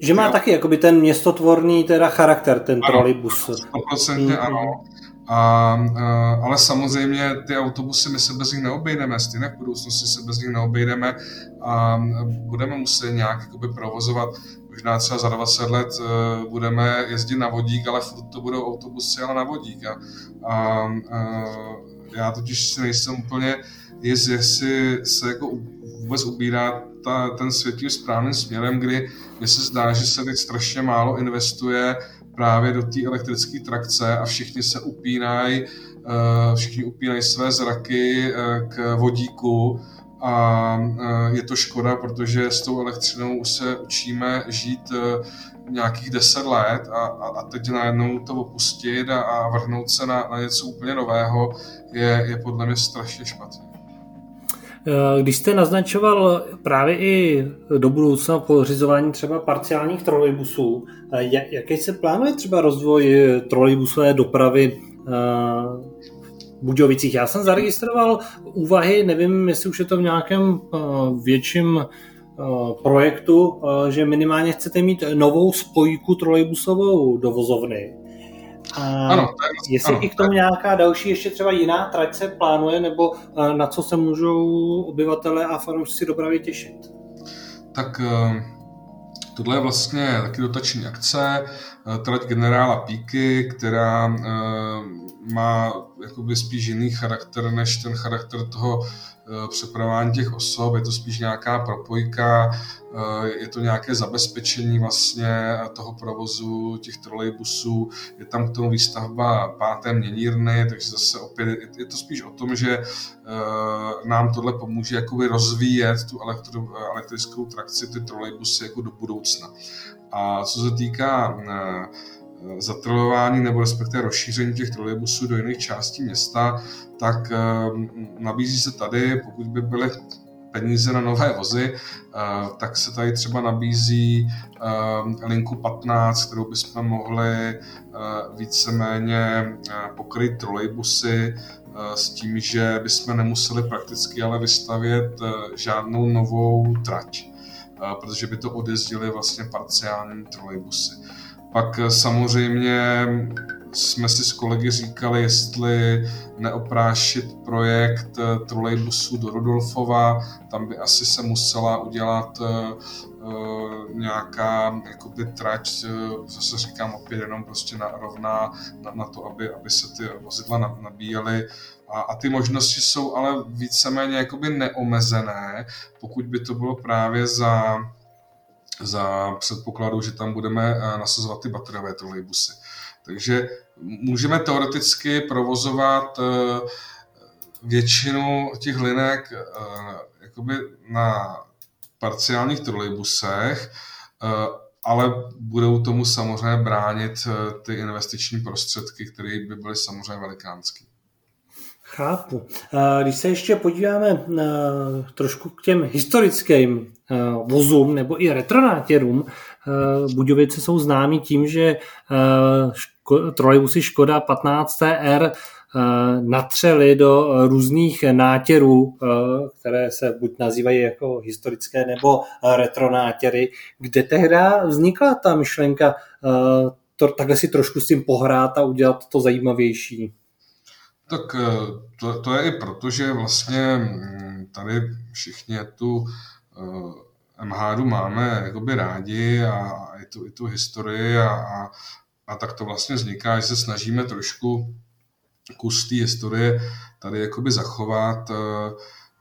že má jo. taky jakoby ten městotvorný teda charakter, ten ano, trolejbus. 100% mm. ano. A, ale samozřejmě ty autobusy my se bez nich neobejdeme, stejně v budoucnosti se bez nich neobejdeme a budeme muset nějak jakoby, provozovat. Možná třeba za 20 let uh, budeme jezdit na vodík, ale furt to budou autobusy, ale na vodík. A, a, a já totiž si nejsem úplně jist, jestli se jako vůbec ubírá ta, ten svět tím správným směrem, kdy mně se zdá, že se teď strašně málo investuje právě do té elektrické trakce a všichni se upínají, eh, všichni upínají své zraky eh, k vodíku a eh, je to škoda, protože s tou elektřinou už se učíme žít nějakých deset let a, a teď najednou to opustit a, a vrhnout se na, na něco úplně nového je, je podle mě strašně špatně. Když jste naznačoval právě i do budoucna pořizování třeba parciálních trolejbusů, jaký se plánuje třeba rozvoj trolejbusové dopravy v Budějovicích? Já jsem zaregistroval úvahy, nevím, jestli už je to v nějakém větším projektu, že minimálně chcete mít novou spojku trolejbusovou do vozovny. A ano, je, jestli ano, i k tomu nějaká další ještě třeba jiná trať se plánuje, nebo na co se můžou obyvatele a fanoušci dopravy těšit? Tak eh, tohle je vlastně taky dotační akce, eh, trať generála Píky, která eh, má jakoby spíš jiný charakter než ten charakter toho Eh, přepravování těch osob, je to spíš nějaká propojka, eh, je to nějaké zabezpečení vlastně toho provozu těch trolejbusů, je tam k tomu výstavba páté měnírny, takže zase opět je to spíš o tom, že eh, nám tohle pomůže jakoby rozvíjet tu elektro, elektrickou trakci, ty trolejbusy jako do budoucna. A co se týká zatrojování nebo respektive rozšíření těch trolejbusů do jiných částí města, tak ehm, nabízí se tady, pokud by byly peníze na nové vozy, eh, tak se tady třeba nabízí ehm, linku 15, kterou bychom mohli eh, víceméně eh, pokryt trolejbusy s tím, že bychom nemuseli prakticky ale vystavět žádnou novou trať, protože by to odjezdili vlastně parciální trolejbusy. Pak samozřejmě jsme si s kolegy říkali, jestli neoprášit projekt eh, trolejbusu do Rudolfova, tam by asi se musela udělat uh, nějaká jakoby trať, zase říkám opět jenom prostě na, rovná na, na to, aby, aby se ty vozidla nabíjely. A, a ty možnosti jsou ale víceméně jakoby neomezené, pokud by to bylo právě za, za předpokladu, že tam budeme nasazovat ty bateriové trolejbusy. Takže můžeme teoreticky provozovat většinu těch linek jakoby na parciálních trolejbusech, eh, ale budou tomu samozřejmě bránit eh, ty investiční prostředky, které by byly samozřejmě velikánské. Chápu. Když se ještě podíváme trošku k těm historickým vozům nebo i retronátěrům, Budějovice jsou známí tím, že trolejbusy Škoda 15 TR Eh, natřeli do různých nátěrů, které se buď nazývají jako historické nebo retronátěry, kde tehdy vznikla ta myšlenka to, takhle si trošku s tím pohrát a udělat to zajímavější. Tak to, to je i proto, že vlastně hm, tady všichni tu MHD máme jakoby rádi a i tu, i tu historii a, a, a tak to vlastně vzniká, že se snažíme trošku kus té historie tady jakoby zachovat. Eh,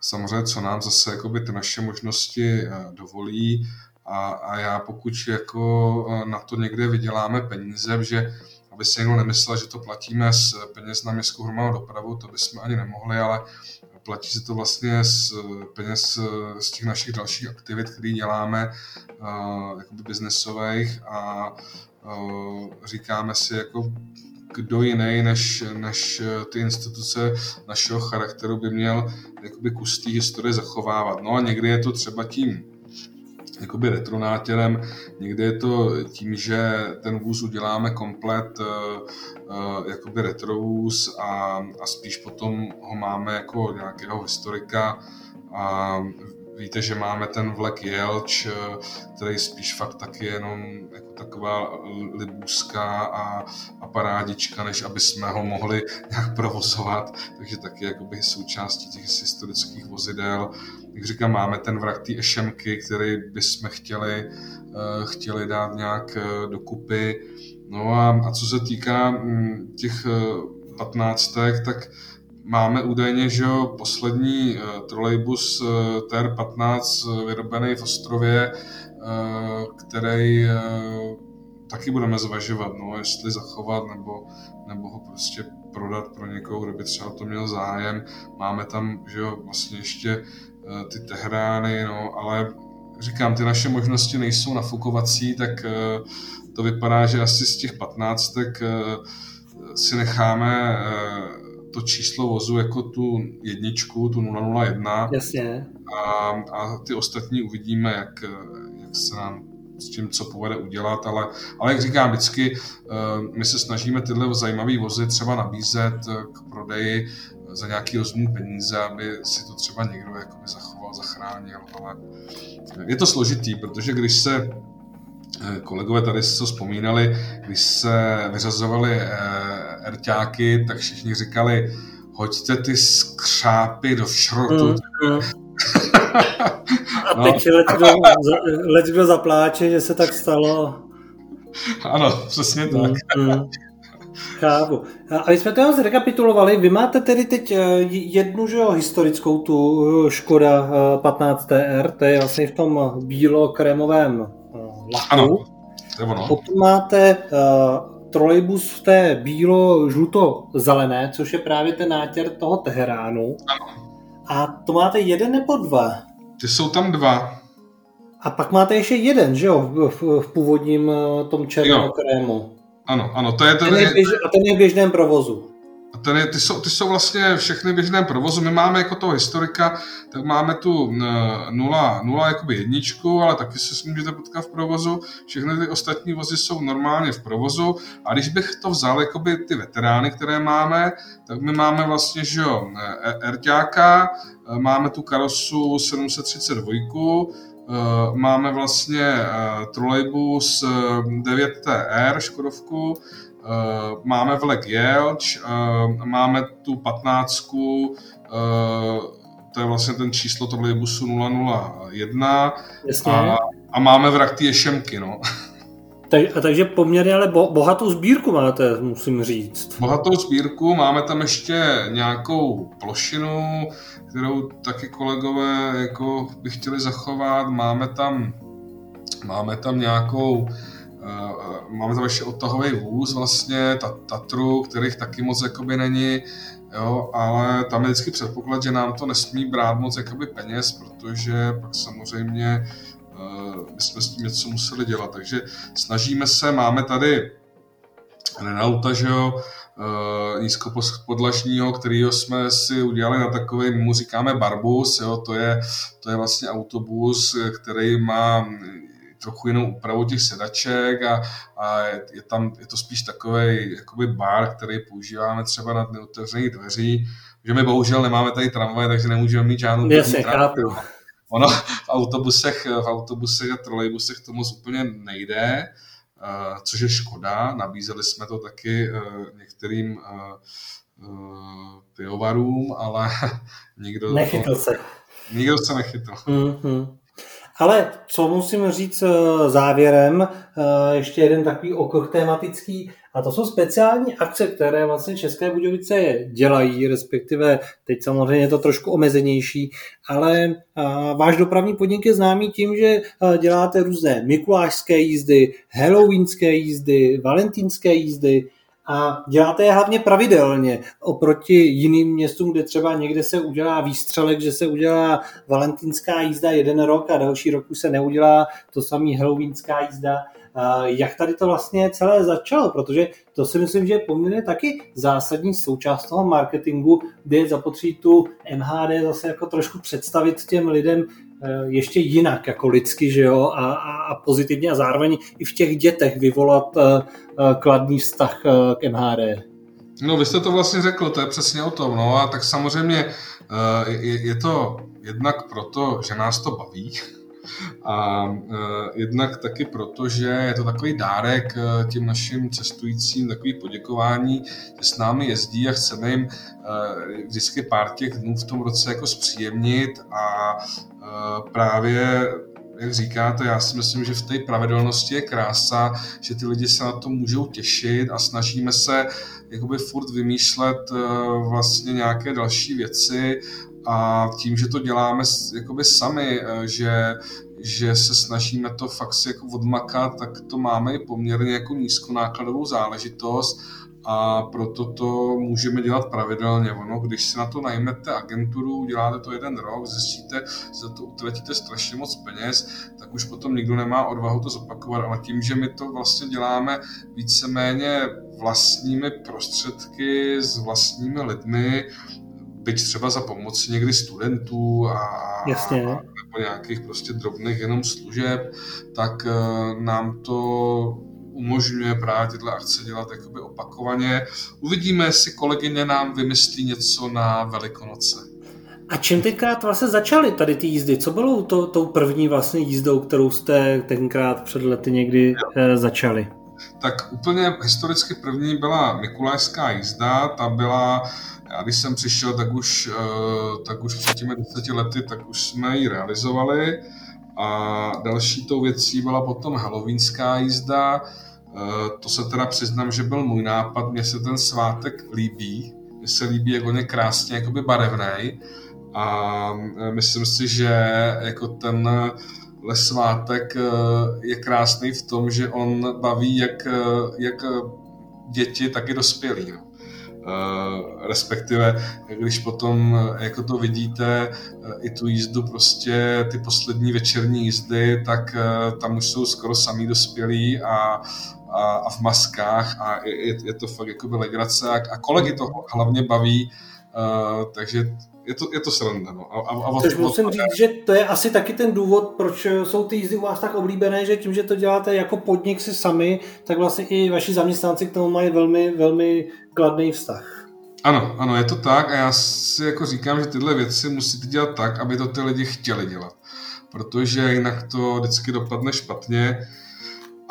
samozřejmě, co nám zase jakoby ty naše možnosti eh, dovolí a, a já pokud jako eh, na to někde vyděláme peníze, že aby si někdo nemyslel, že to platíme z peněz na městskou hromadnou dopravu, to bychom ani nemohli, ale platí se to vlastně z peněz z těch našich dalších aktivit, které děláme, jakoby biznesových a říkáme si, jako kdo jiný než, než eh, ty instituce našeho charakteru by měl jakoby kus té historie zachovávat. No a někdy je to třeba tím jakoby retronátěrem, někdy je to tím, že ten vůz uděláme komplet uh, uh, jakoby retrovůz a, a spíš potom ho máme jako nějakého historika. A Víte, že máme ten vlek Jelč, eh, který spíš fakt taky jenom jako taková libůzka a, a parádička, než aby jsme ho mohli nějak provozovat, takže taky jakoby součástí těch historických vozidel. Jak říkám, máme ten vrak té ešemky, který bychom chtěli, eh, chtěli dát nějak eh, dokupy. No a, a co se týká mm, těch patnáctek, tak Máme údajně, že jo, poslední trolejbus uh, TR15 uh, vyrobený v Ostrově, který taky budeme zvažovat, no, jestli zachovat nebo, nebo ho prostě prodat pro někoho, kdo by třeba to měl zájem. Máme tam, že jo, vlastně ještě ty Tehrány, no, ale říkám, ty naše možnosti nejsou nafukovací, tak uh, to vypadá, že asi z těch 15 tak uh, si necháme to číslo vozu jako tu jedničku, tu 001. Jasně. A, a ty ostatní uvidíme, jak, jak se nám s tím, co povede udělat, ale, ale jak říkám vždycky, eh, my se snažíme tyhle zajímavé vozy třeba nabízet k prodeji za nějaký rozumný peníze, aby si to třeba někdo jakoby zachoval, zachránil, ale je to složitý, protože když se eh, kolegové tady se to vzpomínali, když se vyřazovaly eh, erťáky, tak všichni říkali, hoďte ty skřápy do šrotu. Mm, mm. A teď no. let, kdo, zapláče, že se tak stalo. Ano, přesně mm, tak. Mm. Chápu. A my jsme to zrekapitulovali. Vy máte tedy teď eh, jednu že jo, historickou tu eh, Škoda 15TR, eh, to je vlastně v tom bílo-krémovém laku. Ano, ono. Potom máte trolejbus v té bílo-žluto-zelené, což je právě ten nátěr toho Teheránu. Ano. A to máte jeden nebo dva? Ty jsou tam dva. A pak máte ještě jeden, že jo, v, v původním eh, tom červeném krému. Ano, ano, to je ten... ten je běž, a ten je v běžném provozu. A tady, ty, jsou, ty jsou vlastně všechny v běžném provozu. My máme jako toho historika, tak máme tu nula, nula jakoby jedničku, ale taky se můžete potkat v provozu. Všechny ty ostatní vozy jsou normálně v provozu. A když bych to vzal jakoby ty veterány, které máme, tak my máme vlastně, že jo, Erťáka, máme tu karosu 732, máme vlastně trolejbus 9TR, Škodovku, Eh, máme vlek Jelč, eh, máme tu patnáctku, eh, to je vlastně ten číslo trolejbusu 001 Jasně. a, a máme vrak ty ješemky, no. Tak, a takže poměrně ale bo, bohatou sbírku máte, musím říct. Bohatou sbírku, máme tam ještě nějakou plošinu, kterou taky kolegové jako by chtěli zachovat. Máme tam, máme tam nějakou Uh, máme tam ještě odtahový vůz vlastně, ta, Tatru, kterých taky moc jakoby není, jo, ale tam je vždycky předpoklad, že nám to nesmí brát moc jakoby peněz, protože pak samozřejmě uh, jsme s tím něco museli dělat. Takže snažíme se, máme tady Renaulta, že jo, uh, nízkopodlažního, kterýho jsme si udělali na takový, my mu říkáme Barbus, jo, to je, to je vlastně autobus, který má trochu jinou úpravu těch sedaček a, a je, je, tam, je to spíš takový jakoby bar, který používáme třeba na dny otevřených dveří, že my bohužel nemáme tady tramvaj, takže nemůžeme mít žádnou Jasně, chápu. Ono v autobusech, v autobusech a trolejbusech to moc úplně nejde, uh, což je škoda. Nabízeli jsme to taky uh, některým uh, pivovarům, ale nikdo... Nechytl to, se. Nikdo se nechytl. Mm-hmm. Ale co musím říct eh, závěrem, eh, ještě jeden takový okruh tematický, a to jsou speciální akce, které vlastně České Budějovice dělají, respektive teď samozřejmě je to trošku omezenější, ale váš dopravní podnik je známý tím, že děláte různé mikulášské jízdy, halloweenské jízdy, valentínské jízdy, a děláte je hlavně pravidelně oproti jiným městům, kde třeba někde se udělá výstřelek, že se udělá valentínská jízda jeden rok a další rok už se neudělá to samý halloweenská jízda. Jak tady to vlastně celé začalo? Protože to si myslím, že je poměrně taky zásadní součást toho marketingu, kde je zapotřebí tu MHD zase jako trošku představit těm lidem, Eh, ještě jinak jako lidsky, že jo, a, a, pozitivně a zároveň i v těch dětech vyvolat uh, kladný vztah k MHD. No, vy jste to vlastně řekl, to je přesně o tom, no a tak samozřejmě je, je to jednak proto, že nás to baví, a uh, jednak taky proto, že je to takový dárek uh, těm našim cestujícím, takový poděkování, že s námi jezdí a chceme jim uh, vždycky pár těch dnů v tom roce jako zpříjemnit. A právě jak říkáte, já si myslím, že v té pravidelnosti je krása, že ty lidi se na to můžou těšit a snažíme se jakoby furt vymýšlet vlastně nějaké další věci a tím, že to děláme jakoby sami, eh, že, že se snažíme to fakt si jako odmakat, tak to máme i poměrně jako nízkonákladovou záležitost a proto to můžeme dělat pravidelně. Ono, když si na to najmete agenturu, děláte to jeden rok, zjistíte, že za to utratíte strašně moc peněz, tak už potom nikdo nemá odvahu to zopakovat, ale tím, že my to vlastně děláme víceméně vlastními prostředky, s vlastními lidmi, byť třeba za pomoci někdy studentů a, Jasně. a nebo nějakých prostě drobných jenom služeb, tak uh, nám to umožňuje právě tyhle akce dělat jakoby opakovaně. Uvidíme, jestli kolegyně nám vymyslí něco na Velikonoce. A čím tenkrát vlastně začaly tady ty jízdy? Co bylo to, tou první vlastně jízdou, kterou jste tenkrát před lety někdy e, začali? Tak úplně historicky první byla Mikulajská jízda, ta byla já když jsem přišel, tak už, eh, tak už před těmi deseti lety, tak už jsme ji realizovali. A další tou věcí byla potom halloweenská jízda. Eh, to se teda přiznám, že byl můj nápad. Mně se ten svátek líbí. Mně se líbí, jak on je krásně jakoby barevný. A eh, myslím si, že jako ten svátek je krásný v tom, že on baví jak, jak děti, tak i dospělí. No. Uh, respektive, když potom jako to vidíte, uh, i tu jízdu prostě, ty poslední večerní jízdy, tak uh, tam už jsou skoro samý dospělí a, a, a v maskách a je, je to fakt jako legrace. A, a kolegy to hlavně baví, takže je to, je to sranda. No. A, a, a Což musím říct, že to je asi taky ten důvod, proč jsou ty jízdy u vás tak oblíbené, že tím, že to děláte jako podnik si sami, tak vlastně i vaši zaměstnanci k tomu mají velmi, velmi kladný vztah. Ano, ano, je to tak a já si jako říkám, že tyhle věci musíte dělat tak, aby to ty lidi chtěli dělat. Protože jinak to vždycky dopadne špatně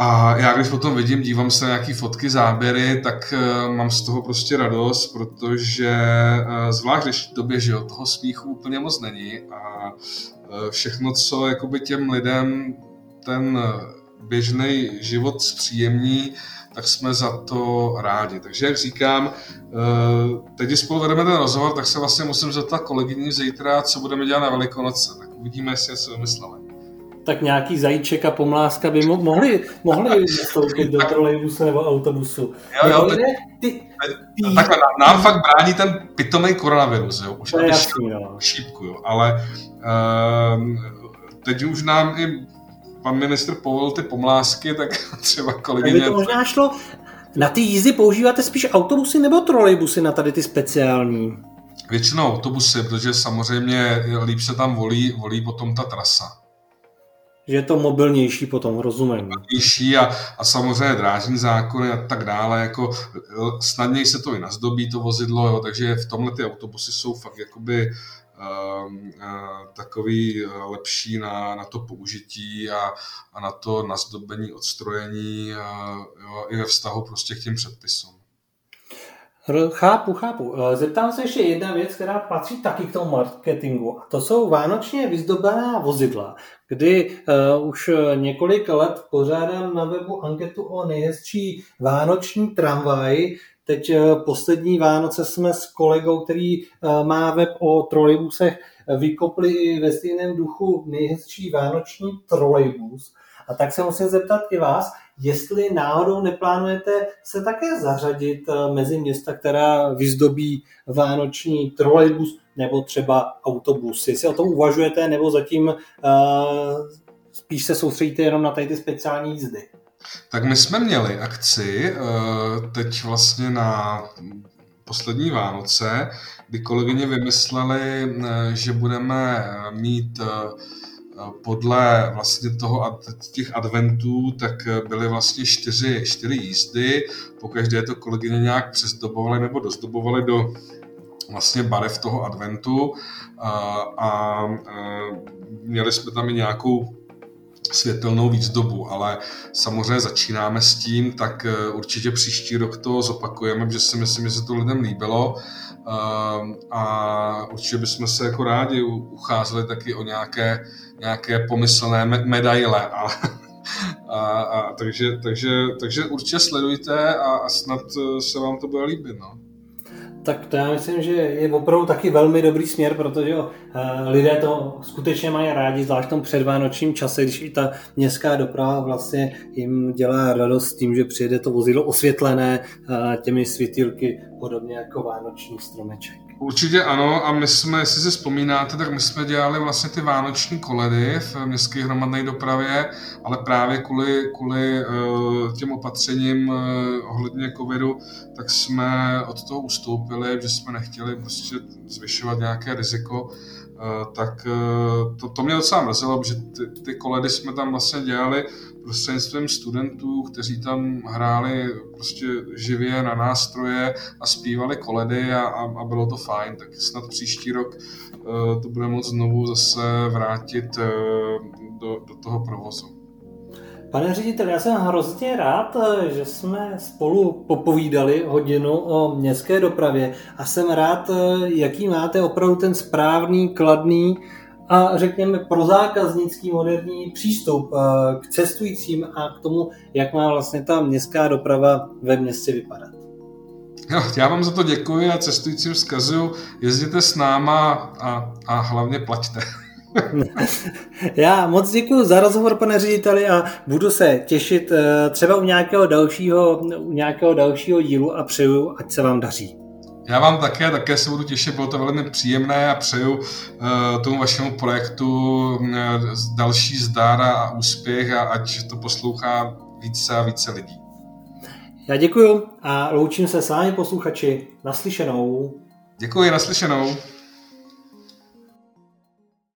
a já když potom vidím, dívám se na nějaký fotky, záběry, tak uh, mám z toho prostě radost, protože uh, zvlášť když době, že jo, toho smíchu úplně moc není a uh, všechno, co jakoby těm lidem ten běžný život zpříjemní, tak jsme za to rádi. Takže jak říkám, teď, spolu vedeme ten rozhovor, tak se vlastně musím zeptat kolegyni zítra, co budeme dělat na Velikonoce. Tak uvidíme, jestli se vymysleli. Tak nějaký zajíček a pomláska by mo- mohli, mohli vstoupit do trolejbusu nebo autobusu. Jo, jo, teď, ty, ty... Takhle, nám fakt brání ten pitomý koronavirus, jo. Už to je jasný, no. šípku, jo. Ale uh, teď už nám i pan ministr povolil ty pomlásky, tak třeba kolegyně... By to možná šlo... Na ty jízdy používáte spíš autobusy nebo trolejbusy na tady ty speciální? Většinou autobusy, protože samozřejmě líp se tam volí, volí potom ta trasa. Že je to mobilnější potom, rozumím. Mobilnější a, a samozřejmě drážní zákony a tak dále, jako snadněji se to i nazdobí to vozidlo, jo, takže v tomhle ty autobusy jsou fakt jakoby Ehm, eh, takový eh, lepší na, na to použití a, a na to nazdobení, odstrojení a, jo, i ve vztahu prostě k těm předpisům. Chápu, chápu. Eh, zeptám se ještě jedna věc, která patří taky k tomu marketingu. A to jsou vánočně vyzdobená vozidla, kdy uh, už několik let pořádám na webu anketu o nejhezčí vánoční tramvaj, Teď eh, poslední Vánoce jsme s kolegou, který eh, má web o trolejbusech, vykopli i ve stejném duchu nejhezčí vánoční trolejbus. A tak se musím zeptat i vás, jestli náhodou neplánujete se také zařadit eh, mezi města, která vyzdobí vánoční trolejbus nebo třeba autobus. Jestli o tom uvažujete, nebo zatím uh, spíš se soustředíte jenom na tady ty speciální jízdy? Tak my jsme měli akci eh, teď vlastně na poslední Vánoce, kdy kolegyně vymysleli, že budeme mít eh, podle vlastně toho, těch adventů, tak byly vlastně čtyři, čtyři jízdy, po každé to kolegyně nějak přezdobovali nebo dozdobovali do vlastně barev toho adventu. A, a měli jsme tam i nějakou světelnou výzdobu, ale samozřejmě začínáme s tím, tak určitě příští rok to zopakujeme, protože si myslím, že se to lidem líbilo a určitě bychom se jako rádi ucházeli taky o nějaké, nějaké pomyslné medaile a, a, a takže, takže, takže určitě sledujte a, a snad eh, se vám to bude líbit. No. Tak to já myslím, že je opravdu taky velmi dobrý směr, protože jo, eh, lidé to skutečně mají rádi, zvlášť v tom předvánočním čase, když i ta městská doprava vlastně jim dělá radost tím, že přijede to vozidlo osvětlené eh, těmi světýlky, podobně jako vánoční stromeček. Určitě ano a my jsme, jestli si vzpomínáte, tak my jsme dělali vlastně ty vánoční koledy v městské hromadné dopravě, ale právě kvůli, kvůli uh, těm opatřením uh, ohledně covidu, tak jsme od toho ustoupili, že jsme nechtěli prostě zvyšovat nějaké riziko, tak uh, to, to mě docela mrzelo, že ty, ty koledy jsme tam vlastně dělali prostřednictvím studentů, kteří tam hráli prostě živě na nástroje a zpívali koledy a, a, a bylo to fajn, tak snad příští rok uh, to bude moct znovu zase vrátit do, do toho provozu. Pane ředitel, já jsem hrozně rád, eh, že jsme spolu popovídali hodinu o městské dopravě a jsem rád, jaký máte opravdu ten správný, kladný a řekněme prozákaznický moderní přístup eh, k cestujícím a k tomu, jak má vlastně ta městská doprava ve městě vypadat. Jo, já vám za to děkuji a cestujícím vzkazuju, jezděte s náma a, a hlavně plaťte. Já moc děkuji za rozhovor, pane řediteli, a budu se těšit eh, třeba u nějakého dalšího, u nějakého dalšího dílu a přeju, ať se vám daří. Já vám také, také se budu těšit, bylo to velmi příjemné a přeju uh, tomu vašemu projektu uh, další zdár a úspěch a ať to poslouchá více a více lidí. Já děkuji a loučím se s vámi posluchači. Naslyšenou. Děkuji, naslyšenou.